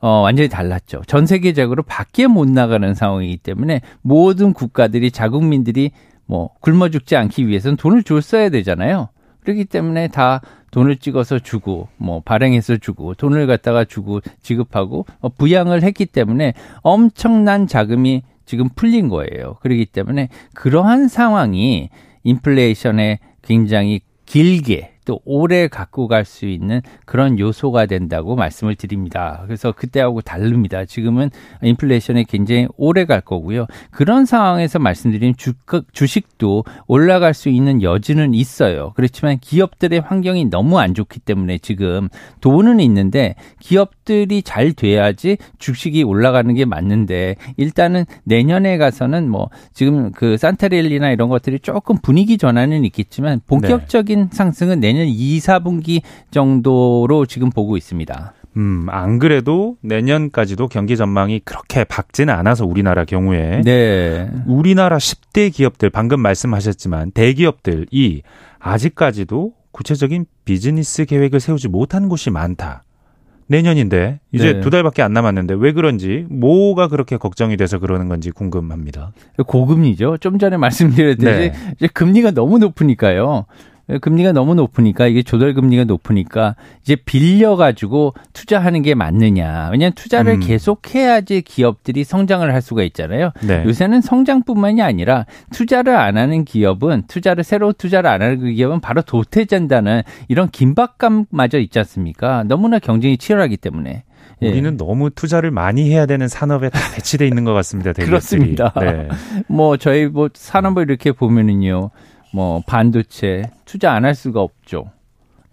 어, 완전히 달랐죠. 전 세계적으로 밖에 못 나가는 상황이기 때문에 모든 국가들이 자국민들이 뭐 굶어 죽지 않기 위해서는 돈을 줬어야 되잖아요. 그렇기 때문에 다 돈을 찍어서 주고 뭐 발행해서 주고 돈을 갖다가 주고 지급하고 어, 부양을 했기 때문에 엄청난 자금이 지금 풀린 거예요. 그렇기 때문에 그러한 상황이 인플레이션에 굉장히 길게 또 오래 갖고 갈 수 있는 그런 요소가 된다고 말씀을 드립니다. 그래서 그때하고 다릅니다. 지금은 인플레이션이 굉장히 오래 갈 거고요. 그런 상황에서 말씀드린 주, 주식도 올라갈 수 있는 여지는 있어요. 그렇지만 기업들의 환경이 너무 안 좋기 때문에 지금 돈은 있는데 기업들이 잘 돼야지 주식이 올라가는 게 맞는데 일단은 내년에 가서는 뭐 지금 그 산타렐리나 이런 것들이 조금 분위기 전환은 있겠지만 본격적인 상승은 내년 2, 4분기 정도로 지금 보고 있습니다. 음, 안 그래도 내년까지도 경기 전망이 그렇게 밝지는 않아서 우리나라 경우에 네. 우리나라 10대 기업들 방금 말씀하셨지만 대기업들이 아직까지도 구체적인 비즈니스 계획을 세우지 못한 곳이 많다. 내년인데 이제 네. 두 달밖에 안 남았는데 왜 그런지 뭐가 그렇게 걱정이 돼서 그러는 건지 궁금합니다. 고금리죠. 좀 전에 말씀드렸듯이 네. 이제 금리가 너무 높으니까요. 금리가 너무 높으니까 이게 조달 금리가 높으니까 이제 빌려 가지고 투자하는 게 맞느냐. 왜냐하면 투자를 음. 계속해야지 기업들이 성장을 할 수가 있잖아요. 네. 요새는 성장뿐만이 아니라 투자를 안 하는 기업은 투자를 새로 투자를 안 하는 그 기업은 바로 도태된다는 이런 긴박감마저 있지 않습니까? 너무나 경쟁이 치열하기 때문에. 예. 우리는 너무 투자를 많이 해야 되는 산업에 다 배치돼 있는 것 같습니다. 대기업들이. 그렇습니다. 네. [LAUGHS] 뭐 저희 뭐 산업을 이렇게 보면은요. 뭐 반도체 투자 안 할 수가 없죠.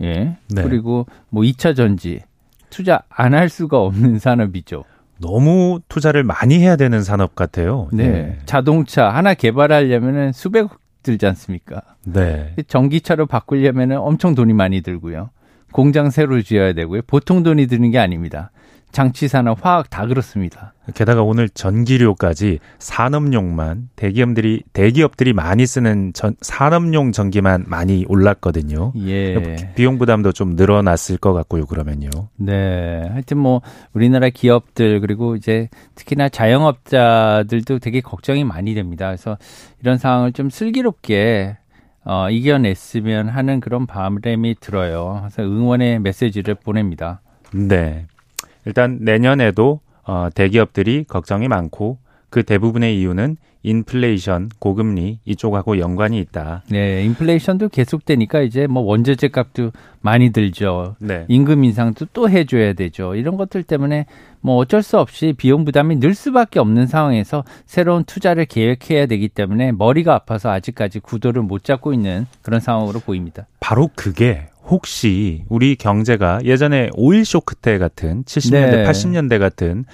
예. 네. 그리고 뭐 2차 전지 투자 안 할 수가 없는 산업이죠. 너무 투자를 많이 해야 되는 산업 같아요. 네. 자동차 하나 개발하려면은 수백억 들지 않습니까? 네. 전기차로 바꾸려면은 엄청 돈이 많이 들고요. 공장 새로 지어야 되고요. 보통 돈이 드는 게 아닙니다. 장치 산업, 화학 다 그렇습니다. 게다가 오늘 전기료까지 산업용만 대기업들이 대기업들이 많이 쓰는 전, 산업용 전기만 많이 올랐거든요. 예. 비용 부담도 좀 늘어났을 것 같고요. 그러면요. 네. 하여튼 뭐 우리나라 기업들 그리고 이제 특히나 자영업자들도 되게 걱정이 많이 됩니다. 그래서 이런 상황을 좀 슬기롭게 어, 이겨냈으면 하는 그런 바람이 들어요. 그래서 응원의 메시지를 보냅니다. 네. 일단 내년에도 어, 대기업들이 걱정이 많고 그 대부분의 이유는 인플레이션, 고금리 이쪽하고 연관이 있다. 네, 인플레이션도 계속되니까 이제 뭐 원자재 값도 많이 들죠. 네. 임금 인상도 또 해줘야 되죠. 이런 것들 때문에 뭐 어쩔 수 없이 비용 부담이 늘 수밖에 없는 상황에서 새로운 투자를 계획해야 되기 때문에 머리가 아파서 아직까지 구도를 못 잡고 있는 그런 상황으로 보입니다. 바로 그게 혹시 우리 경제가 예전에 오일 쇼크 때 같은 70년대, 네. 80년대 같은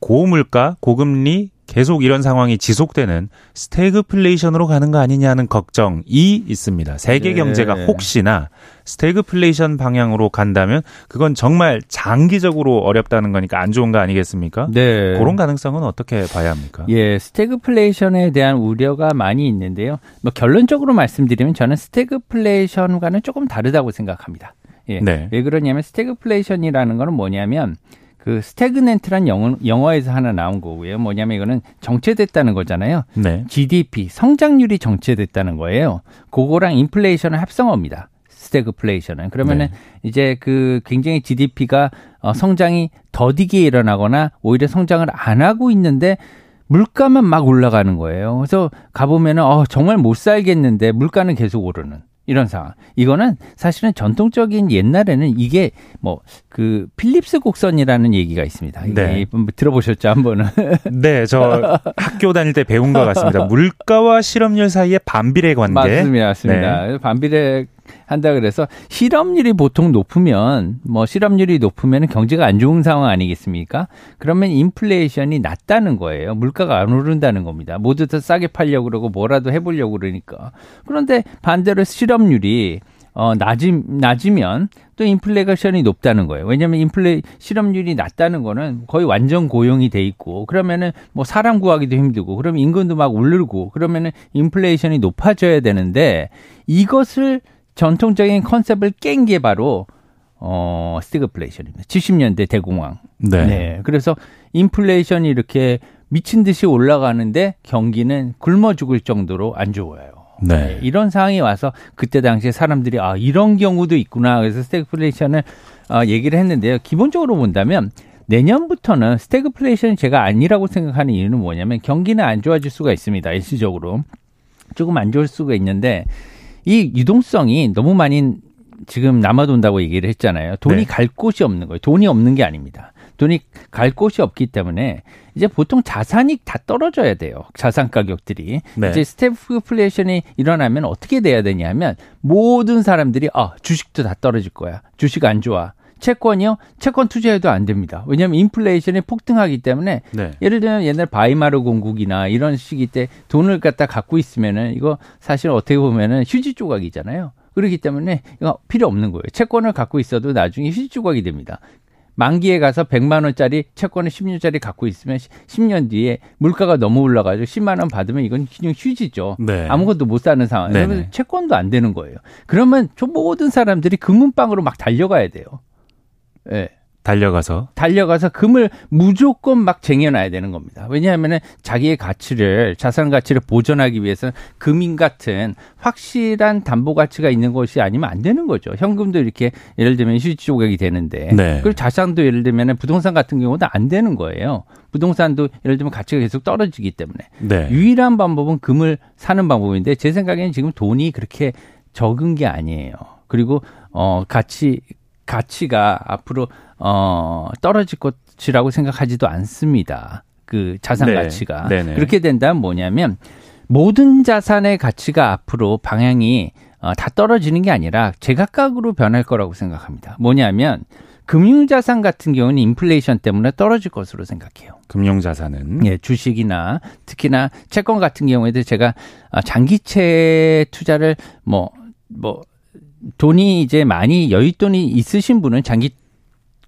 고물가, 고금리 계속 이런 상황이 지속되는 스태그플레이션으로 가는 거 아니냐는 걱정이 있습니다. 세계 네. 경제가 혹시나 스태그플레이션 방향으로 간다면 그건 정말 장기적으로 어렵다는 거니까 안 좋은 거 아니겠습니까? 네. 그런 가능성은 어떻게 봐야 합니까? 예, 스태그플레이션에 대한 우려가 많이 있는데요. 뭐 결론적으로 말씀드리면 저는 스태그플레이션과는 조금 다르다고 생각합니다. 예. 네. 왜 그러냐면 스태그플레이션이라는 거는 뭐냐면 그 stagnant란 영어, 영어에서 하나 나온 거고요. 뭐냐면 이거는 정체됐다는 거잖아요. 네. GDP 성장률이 정체됐다는 거예요. 그거랑 인플레이션은 합성어입니다. 스태그플레이션은 그러면은 네. 이제 그 굉장히 GDP가 어, 성장이 더디게 일어나거나 오히려 성장을 안 하고 있는데 물가만 막 올라가는 거예요. 그래서 가보면은 어, 정말 못 살겠는데 물가는 계속 오르는 이런 상황. 이거는 사실은 전통적인 옛날에는 이게 뭐 그 필립스 곡선이라는 얘기가 있습니다. 네. 뭐 들어보셨죠 한 번은? [LAUGHS] 네, 저 학교 다닐 때 배운 것 같습니다. 물가와 실업률 사이의 반비례 관계. 맞습니다, 맞습니다. 네. 반비례 한다 그래서 실업률이 보통 높으면 뭐 실업률이 높으면 경제가 안 좋은 상황 아니겠습니까? 그러면 인플레이션이 낮다는 거예요. 물가가 안 오른다는 겁니다. 모두 다 싸게 팔려고 그러고 뭐라도 해보려고 그러니까. 그런데 반대로 실업률이 어, 낮음, 낮으면 또 인플레이션이 높다는 거예요. 왜냐하면 인플레 실업률이 낮다는 거는 거의 완전 고용이 돼 있고 그러면은 뭐 사람 구하기도 힘들고 그러면 인건도 막 오르고 그러면은 인플레이션이 높아져야 되는데 이것을 전통적인 컨셉을 깬 게 바로 어 스태그플레이션입니다. 70년대 대공황. 네. 그래서 인플레이션이 이렇게 미친 듯이 올라가는데 경기는 굶어 죽을 정도로 안 좋아요. 네. 이런 상황이 와서 그때 당시에 사람들이 아 이런 경우도 있구나 그래서 스태그플레이션을 어, 얘기를 했는데요. 기본적으로 본다면 내년부터는 스태그플레이션이 제가 아니라고 생각하는 이유는 뭐냐면 경기는 안 좋아질 수가 있습니다. 일시적으로 조금 안 좋을 수가 있는데 이 유동성이 너무 많이 지금 남아돈다고 얘기를 했잖아요. 돈이 네. 갈 곳이 없는 거예요. 돈이 없는 게 아닙니다. 돈이 갈 곳이 없기 때문에 이제 보통 자산이 다 떨어져야 돼요. 자산 가격들이. 네. 이제 스태그플레이션이 일어나면 어떻게 돼야 되냐면 모든 사람들이 아, 주식도 다 떨어질 거야. 주식 안 좋아. 채권이요? 채권 투자해도 안 됩니다. 왜냐하면 인플레이션이 폭등하기 때문에 네. 예를 들면 옛날 바이마르 공국이나 이런 시기 때 돈을 갖다 갖고 있으면은 이거 사실 어떻게 보면은 휴지 조각이잖아요. 그렇기 때문에 이거 필요 없는 거예요. 채권을 갖고 있어도 나중에 휴지 조각이 됩니다. 만기에 가서 100만 원짜리 채권을 10년짜리 갖고 있으면 10년 뒤에 물가가 너무 올라가지고 10만 원 받으면 이건 그냥 휴지죠. 네. 아무것도 못 사는 상황. 그러면 채권도 안 되는 거예요. 그러면 저 모든 사람들이 금은방으로 막 달려가야 돼요. 예. 달려가서 달려가서 금을 무조건 막 쟁여놔야 되는 겁니다. 왜냐하면은 자기의 가치를 자산 가치를 보존하기 위해서는 금인 같은 확실한 담보 가치가 있는 것이 아니면 안 되는 거죠. 현금도 이렇게 예를 들면 휴지 조각이 되는데 네. 그리고 자산도 예를 들면 부동산 같은 경우도 안 되는 거예요. 부동산도 예를 들면 가치가 계속 떨어지기 때문에 네. 유일한 방법은 금을 사는 방법인데 제 생각에는 지금 돈이 그렇게 적은 게 아니에요. 그리고 어 가치 가치가 앞으로 어 떨어질 것이라고 생각하지도 않습니다. 그 자산 네. 가치가 네네. 그렇게 된다면 뭐냐면 모든 자산의 가치가 앞으로 방향이 어, 다 떨어지는 게 아니라 제각각으로 변할 거라고 생각합니다. 뭐냐면 금융자산 같은 경우는 인플레이션 때문에 떨어질 것으로 생각해요. 금융 자산은 예, 주식이나 특히나 채권 같은 경우에도 제가 아, 장기채 투자를 뭐, 뭐, 돈이 이제 많이 여윳돈이 있으신 분은 장기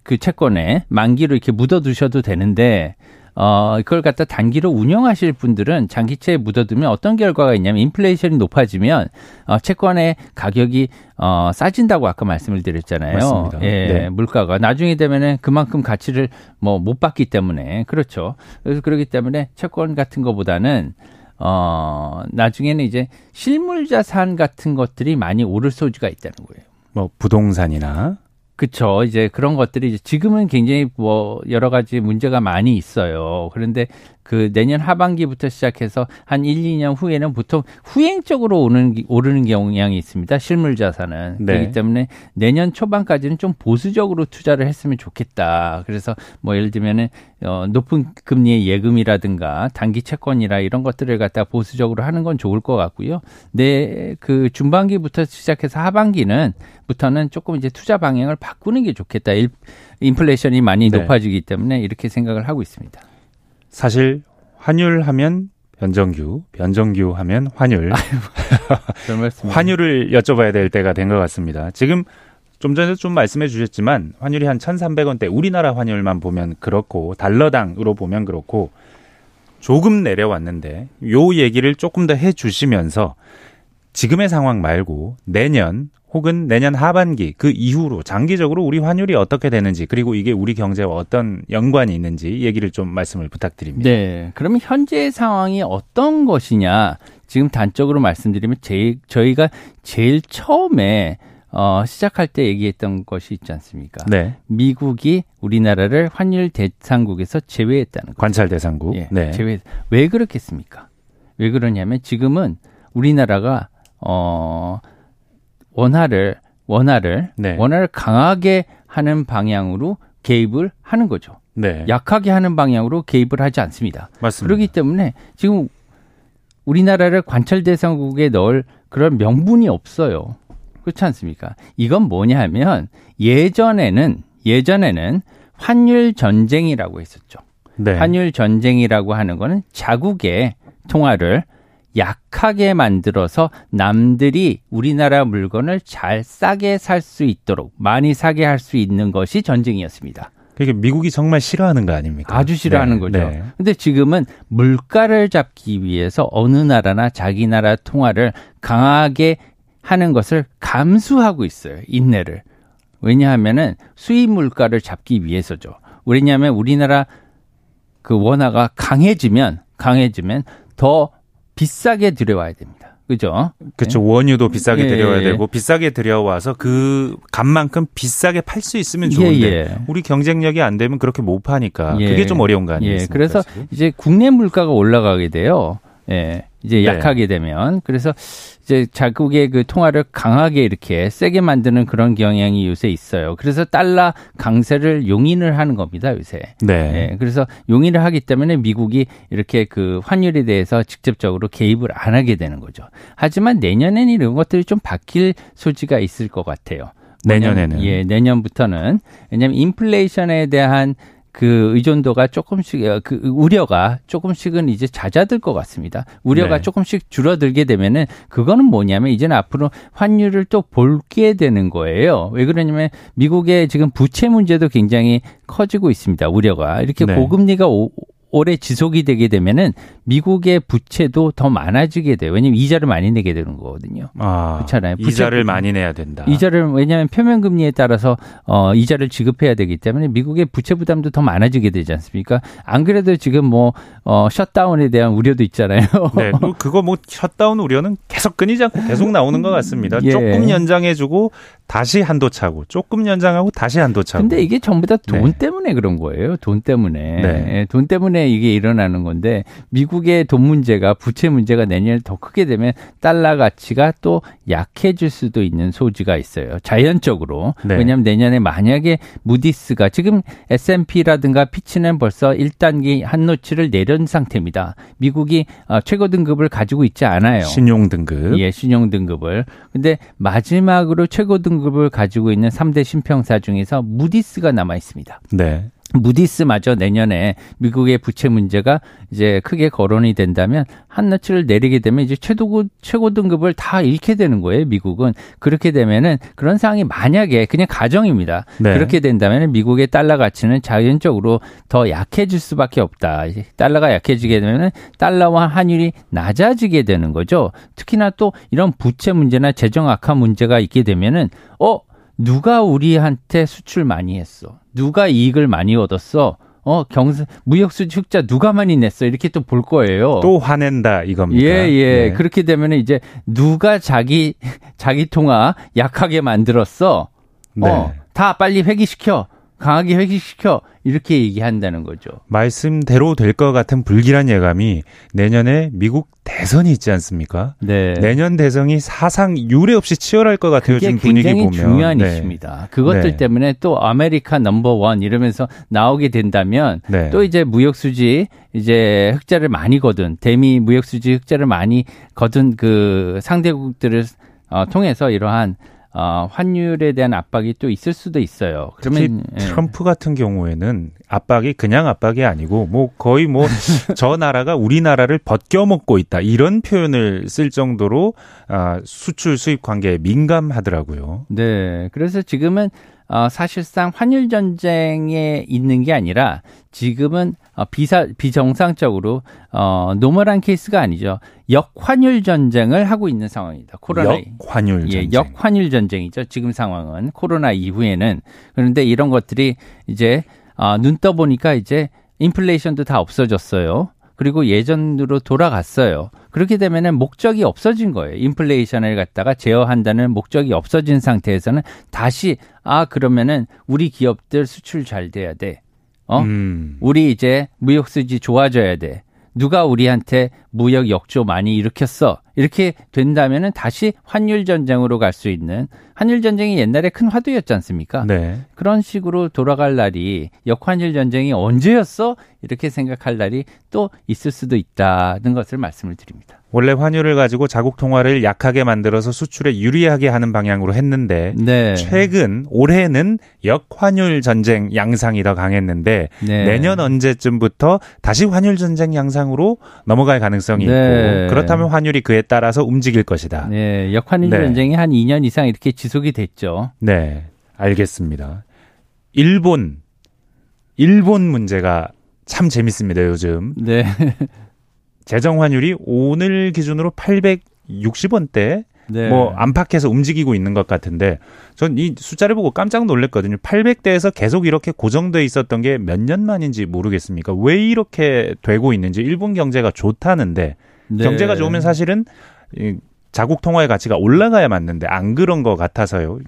그 채권에 만기로 이렇게 묻어두셔도 되는데 어, 그걸 갖다 단기로 운영하실 분들은 장기채에 묻어두면 어떤 결과가 있냐면 인플레이션이 높아지면 어, 채권의 가격이 어, 싸진다고 아까 말씀을 드렸잖아요. 맞습니다. 예, 네. 물가가 나중에 되면은 그만큼 가치를 뭐 못 받기 때문에 그렇죠. 그래서 그렇기 때문에 채권 같은 거보다는 어, 나중에는 이제 실물 자산 같은 것들이 많이 오를 소지가 있다는 거예요. 뭐 부동산이나 그쵸. 이제 그런 것들이 이제 지금은 굉장히 뭐 여러 가지 문제가 많이 있어요. 그런데 그 내년 하반기부터 시작해서 한 1, 2년 후에는 보통 후행적으로 오는, 기- 오르는 경향이 있습니다. 실물 자산은. 네. 그렇기 때문에 내년 초반까지는 좀 보수적으로 투자를 했으면 좋겠다. 그래서 뭐 예를 들면은 어, 높은 금리의 예금이라든가 단기 채권이라 이런 것들을 갖다 보수적으로 하는 건 좋을 것 같고요. 내 그 중반기부터 시작해서 하반기는 부터는 조금 이제 투자 방향을 바꾸는 게 좋겠다. 일, 인플레이션이 많이 네. 높아지기 때문에 이렇게 생각을 하고 있습니다. 사실 환율 하면 변정규, 변정규 하면 환율. [LAUGHS] 환율을 여쭤봐야 될 때가 된 것 같습니다. 지금 좀 전에 좀 말씀해 주셨지만 환율이 한 1,300원대 우리나라 환율만 보면 그렇고 달러당으로 보면 그렇고 조금 내려왔는데 요 얘기를 조금 더 해 주시면서 지금의 상황 말고 내년 혹은 내년 하반기 그 이후로 장기적으로 우리 환율이 어떻게 되는지 그리고 이게 우리 경제와 어떤 연관이 있는지 얘기를 좀 말씀을 부탁드립니다. 네. 그러면 현재 상황이 어떤 것이냐 지금 단적으로 말씀드리면 제, 저희가 제일 처음에 어, 시작할 때 얘기했던 것이 있지 않습니까? 네. 미국이 우리나라를 환율 대상국에서 제외했다는 거. 관찰 대상국. 예, 네. 제외. 왜 그렇겠습니까? 왜 그러냐면 지금은 우리나라가 어 원화를 원화를 네. 원화를 강하게 하는 방향으로 개입을 하는 거죠. 네. 약하게 하는 방향으로 개입을 하지 않습니다. 맞습니다. 그렇기 때문에 지금 우리나라를 관찰 대상국에 넣을 그런 명분이 없어요. 그렇지 않습니까? 이건 뭐냐 하면 예전에는 예전에는 환율 전쟁이라고 했었죠. 네. 환율 전쟁이라고 하는 거는 자국의 통화를 약하게 만들어서 남들이 우리나라 물건을 잘 싸게 살 수 있도록 많이 사게 할 수 있는 것이 전쟁이었습니다. 그게 미국이 정말 싫어하는 거 아닙니까? 아주 싫어하는 네. 거죠. 네. 근데 지금은 물가를 잡기 위해서 어느 나라나 자기 나라 통화를 강하게 하는 것을 감수하고 있어요. 인내를. 왜냐하면은 수입 물가를 잡기 위해서죠. 왜냐하면 우리나라 그 원화가 강해지면 강해지면 더 비싸게 들여와야 됩니다. 그죠? 그렇죠. 원유도 비싸게 예, 들여와야 예. 되고 비싸게 들여와서 그 값만큼 비싸게 팔 수 있으면 예, 좋은데 예. 우리 경쟁력이 안 되면 그렇게 못 파니까 예. 그게 좀 어려운 거 예, 아니겠습니까? 그래서 지금? 이제 국내 물가가 올라가게 돼요. 예, 이제 네. 약하게 되면 그래서 이제 자국의 그 통화를 강하게 이렇게 세게 만드는 그런 경향이 요새 있어요. 그래서 달러 강세를 용인을 하는 겁니다 요새. 네. 예, 그래서 용인을 하기 때문에 미국이 이렇게 그 환율에 대해서 직접적으로 개입을 안 하게 되는 거죠. 하지만 내년에는 이런 것들이 좀 바뀔 소지가 있을 것 같아요. 내년에는. 예, 내년부터는 왜냐하면 인플레이션에 대한 그 의존도가 조금씩 어, 그 우려가 조금씩은 이제 잦아들 것 같습니다. 우려가 네. 조금씩 줄어들게 되면은 그거는 뭐냐면 이제는 앞으로 환율을 또 볼게 되는 거예요. 왜 그러냐면 미국의 지금 부채 문제도 굉장히 커지고 있습니다. 우려가 이렇게 네. 고금리가 오, 오래 지속이 되게 되면은 미국의 부채도 더 많아지게 돼요. 왜냐면 이자를 많이 내게 되는 거거든요. 아, 그렇잖아요. 이자를 부채- 많이 내야 된다. 이자를 왜냐하면 표면 금리에 따라서 어 이자를 지급해야 되기 때문에 미국의 부채 부담도 더 많아지게 되지 않습니까? 안 그래도 지금 뭐어 셧다운에 대한 우려도 있잖아요. 네, [LAUGHS] 뭐 그거 뭐 셧다운 우려는 계속 끊이지 않고 계속 나오는 것 같습니다. 예. 조금 연장해주고 다시 한도 차고, 조금 연장하고 다시 한도 차고. 근데 이게 전부 다돈 네. 때문에 그런 거예요. 돈 때문에. 네. 예, 돈 때문에 이게 일어나는 건데 미국의 돈 문제가 부채 문제가 내년에 더 크게 되면 달러 가치가 또 약해질 수도 있는 소지가 있어요. 자연적으로. 네. 왜냐하면 내년에 만약에 무디스가 지금 S&P라든가 피치는 벌써 1단계 한 노치를 내린 상태입니다. 미국이 어, 최고 등급을 가지고 있지 않아요. 신용 등급. 예, 신용 등급을. 근데 마지막으로 최고 등급을 가지고 있는 3대 신평사 중에서 무디스가 남아 있습니다. 네. 무디스마저 내년에 미국의 부채 문제가 이제 크게 거론이 된다면 한 너치를 내리게 되면 이제 최고 최고 등급을 다 잃게 되는 거예요. 미국은 그렇게 되면은 그런 상황이 만약에 그냥 가정입니다. 네. 그렇게 된다면 미국의 달러 가치는 자연적으로 더 약해질 수밖에 없다. 달러가 약해지게 되면은 달러와 환율이 낮아지게 되는 거죠. 특히나 또 이런 부채 문제나 재정 악화 문제가 있게 되면은 어 누가 우리한테 수출 많이 했어? 누가 이익을 많이 얻었어? 어, 경제, 무역수지 흑자 누가 많이 냈어? 이렇게 또 볼 거예요. 또 화낸다 이겁니다. 예, 예. 네. 그렇게 되면 이제 누가 자기, 자기 통화 약하게 만들었어? 네. 어, 다 빨리 회귀시켜. 강하게 회귀시켜. 이렇게 얘기한다는 거죠. 말씀대로 될 것 같은 불길한 예감이 내년에 미국 대선이 있지 않습니까? 네. 내년 대선이 사상 유례 없이 치열할 것 같아요. 지금 분위기 굉장히 보면. 중요한 네. 이슈입니다. 그것들 네. 때문에 또 America number one 이러면서 나오게 된다면 네. 또 이제 무역 수지 이제 흑자를 많이 거둔 대미 무역 수지 흑자를 많이 거둔 그 상대국들을 어, 통해서 이러한 어, 환율에 대한 압박이 또 있을 수도 있어요. 그러면 예. 트럼프 같은 경우에는 압박이 그냥 압박이 아니고 뭐 거의 뭐 [LAUGHS] 저 나라가 우리나라를 벗겨먹고 있다 이런 표현을 쓸 정도로 아, 수출 수입 관계에 민감하더라고요. 네, 그래서 지금은 어, 사실상 환율 전쟁에 있는 게 아니라 지금은 어, 비사 비정상적으로 어 normal한 케이스가 아니죠. 역환율 전쟁을 하고 있는 상황입니다. 코로나 역환율 예, 역환율 전쟁이죠. 지금 상황은 코로나 이후에는 그런데 이런 것들이 이제 아, 눈 떠 보니까 이제 인플레이션도 다 없어졌어요. 그리고 예전으로 돌아갔어요. 그렇게 되면은 목적이 없어진 거예요. 인플레이션을 갖다가 제어한다는 목적이 없어진 상태에서는 다시 아 그러면은 우리 기업들 수출 잘 돼야 돼. 어? 음. 우리 이제 무역 수지 좋아져야 돼. 누가 우리한테 무역 역조 많이 일으켰어. 이렇게 된다면은 다시 환율 전쟁으로 갈 수 있는 환율 전쟁이 옛날에 큰 화두였지 않습니까? 네. 그런 식으로 돌아갈 날이 역환율 전쟁이 언제였어? 이렇게 생각할 날이 또 있을 수도 있다는 것을 말씀을 드립니다. 원래 환율을 가지고 자국 통화를 약하게 만들어서 수출에 유리하게 하는 방향으로 했는데 네. 최근 올해는 역환율 전쟁 양상이 더 강했는데 네. 내년 언제쯤부터 다시 환율 전쟁 양상으로 넘어갈 가능성이 네. 있고 그렇다면 환율이 그에 따라서 움직일 것이다. 네, 역환율 네. 전쟁이 한 2년 이상 이렇게 지속이 됐죠. 네, 알겠습니다. 일본 일본 문제가 참 재밌습니다, 요즘. 네. 재정 환율이 오늘 기준으로 860원대 네. 뭐 안팎에서 움직이고 있는 것 같은데 전 이 숫자를 보고 깜짝 놀랐거든요. 800대에서 계속 이렇게 고정돼 있었던 게 몇 년 만인지 모르겠습니까? 왜 이렇게 되고 있는지 일본 경제가 좋다는데 네. 경제가 좋으면 사실은 자국 통화의 가치가 올라가야 맞는데 안 그런 것 같아서요.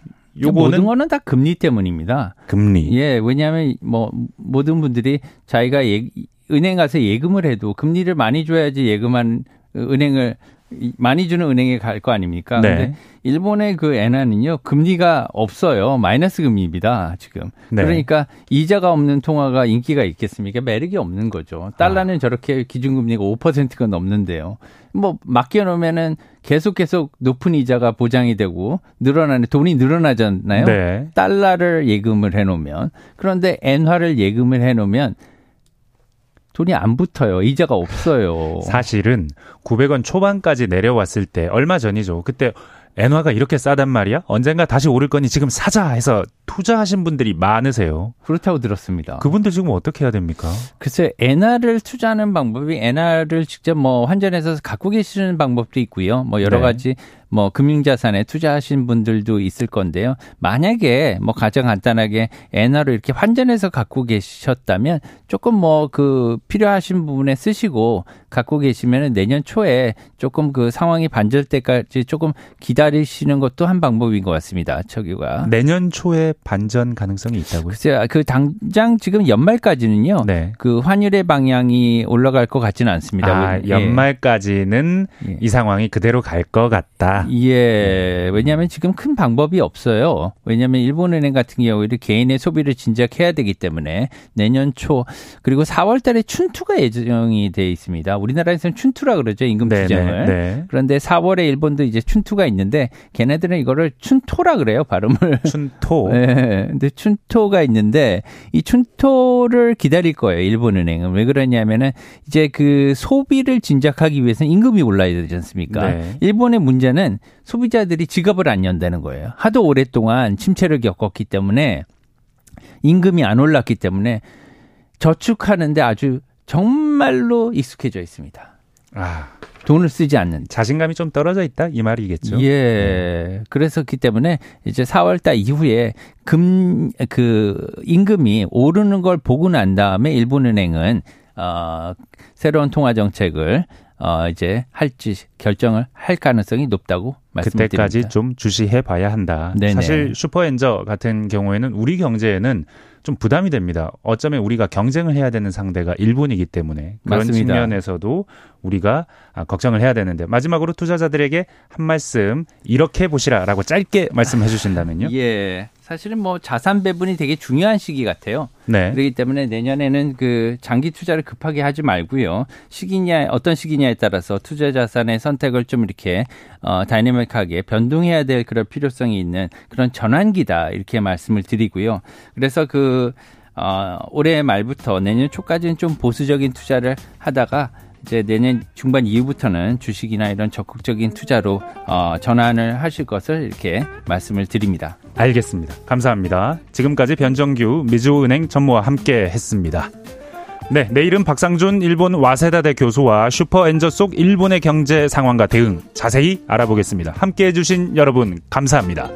요거는 모든 거는 다 금리 때문입니다. 금리. 예, 왜냐하면 뭐 모든 분들이 자기가 예, 은행 가서 예금을 해도 금리를 많이 줘야지 예금한 은행을 많이 주는 은행에 갈 거 아닙니까? 네. 근데 일본의 그 엔화는요 금리가 없어요 마이너스 금리입니다 지금 네. 그러니까 이자가 없는 통화가 인기가 있겠습니까 매력이 없는 거죠 달러는 아. 저렇게 기준금리가 5%가 넘는데요 뭐 맡겨놓으면은 계속 계속 높은 이자가 보장이 되고 늘어나는 돈이 늘어나잖아요 네. 달러를 예금을 해놓으면 그런데 엔화를 예금을 해놓으면 돈이 안 붙어요. 이자가 없어요. 사실은 900원 초반까지 내려왔을 때 얼마 전이죠. 그때 엔화가 이렇게 싸단 말이야? 언젠가 다시 오를 거니 지금 사자 해서 투자하신 분들이 많으세요. 그렇다고 들었습니다. 그분들 지금 어떻게 해야 됩니까? 글쎄, 엔화를 투자하는 방법이 엔화를 직접 뭐 환전해서 갖고 계시는 방법도 있고요. 뭐 여러 네. 가지 뭐 금융자산에 투자하신 분들도 있을 건데요. 만약에 뭐 가장 간단하게 엔화로 이렇게 환전해서 갖고 계셨다면 조금 뭐 그 필요하신 부분에 쓰시고 갖고 계시면 내년 초에 조금 그 상황이 반절 때까지 조금 기다 리시는 것도 한 방법인 것 같습니다. 저기가 내년 초에 반전 가능성이 있다고요? 글쎄요. 그 당장 지금 연말까지는요. 네. 그 환율의 방향이 올라갈 것 같지는 않습니다. 아, 연말까지는 예. 이 상황이 그대로 갈 것 같다. 예. 왜냐하면 지금 큰 방법이 없어요. 왜냐하면 일본은행 같은 경우에는 개인의 소비를 진작해야 되기 때문에 내년 초 그리고 4월 달에 춘투가 예정이 돼 있습니다. 우리나라에서는 춘투라 그러죠. 임금 투쟁을. 네. 그런데 4월에 일본도 이제 춘투가 있는데 걔네들은 이거를 춘토라 그래요. 발음을. 춘토. [LAUGHS] 네. 근데 춘토가 있는데 이 춘토를 기다릴 거예요. 일본은행은. 왜 그러냐면은 이제 그 소비를 진작하기 위해서는 임금이 올라야 되지 않습니까? 네. 일본의 문제는 문제는 소비자들이 지갑을 안 연다는 거예요. 하도 오랫동안 침체를 겪었기 때문에 임금이 안 올랐기 때문에 저축하는데 아주 정말로 익숙해져 있습니다. 아. 돈을 쓰지 않는 자신감이 좀 떨어져 있다 이 말이겠죠. 예. 네. 그래서기 때문에 이제 4월 달 이후에 금 그 임금이 오르는 걸 보고 난 다음에 일본은행은 어 새로운 통화 정책을 어 이제 할지 결정을 할 가능성이 높다고 말씀드립니다. 그때까지 좀 주시해 봐야 한다. 네네. 사실 슈퍼엔저 같은 경우에는 우리 경제에는 좀 부담이 됩니다. 어쩌면 우리가 경쟁을 해야 되는 상대가 일본이기 때문에 그런 맞습니다. 측면에서도 우리가 아, 걱정을 해야 되는데 마지막으로 투자자들에게 한 말씀 이렇게 보시라라고 짧게 말씀해 주신다면요. [LAUGHS] 예. 사실은 뭐 자산 배분이 되게 중요한 시기 같아요. 네. 그렇기 때문에 내년에는 그 장기 투자를 급하게 하지 말고요. 시기냐 어떤 시기냐에 따라서 투자 자산의 선택을 좀 이렇게 어 다이내믹하게 변동해야 될 그런 필요성이 있는 그런 전환기다 이렇게 말씀을 드리고요. 그래서 그 어, 올해 말부터 내년 초까지는 좀 보수적인 투자를 하다가 이제 내년 중반 이후부터는 주식이나 이런 적극적인 투자로 어, 전환을 하실 것을 이렇게 말씀을 드립니다. 알겠습니다. 감사합니다. 지금까지 변정규 미주은행 전무와 함께 했습니다. 네, 내일은 박상준 일본 와세다대 교수와 슈퍼엔저 속 일본의 경제 상황과 대응 자세히 알아보겠습니다. 함께 해주신 여러분 감사합니다.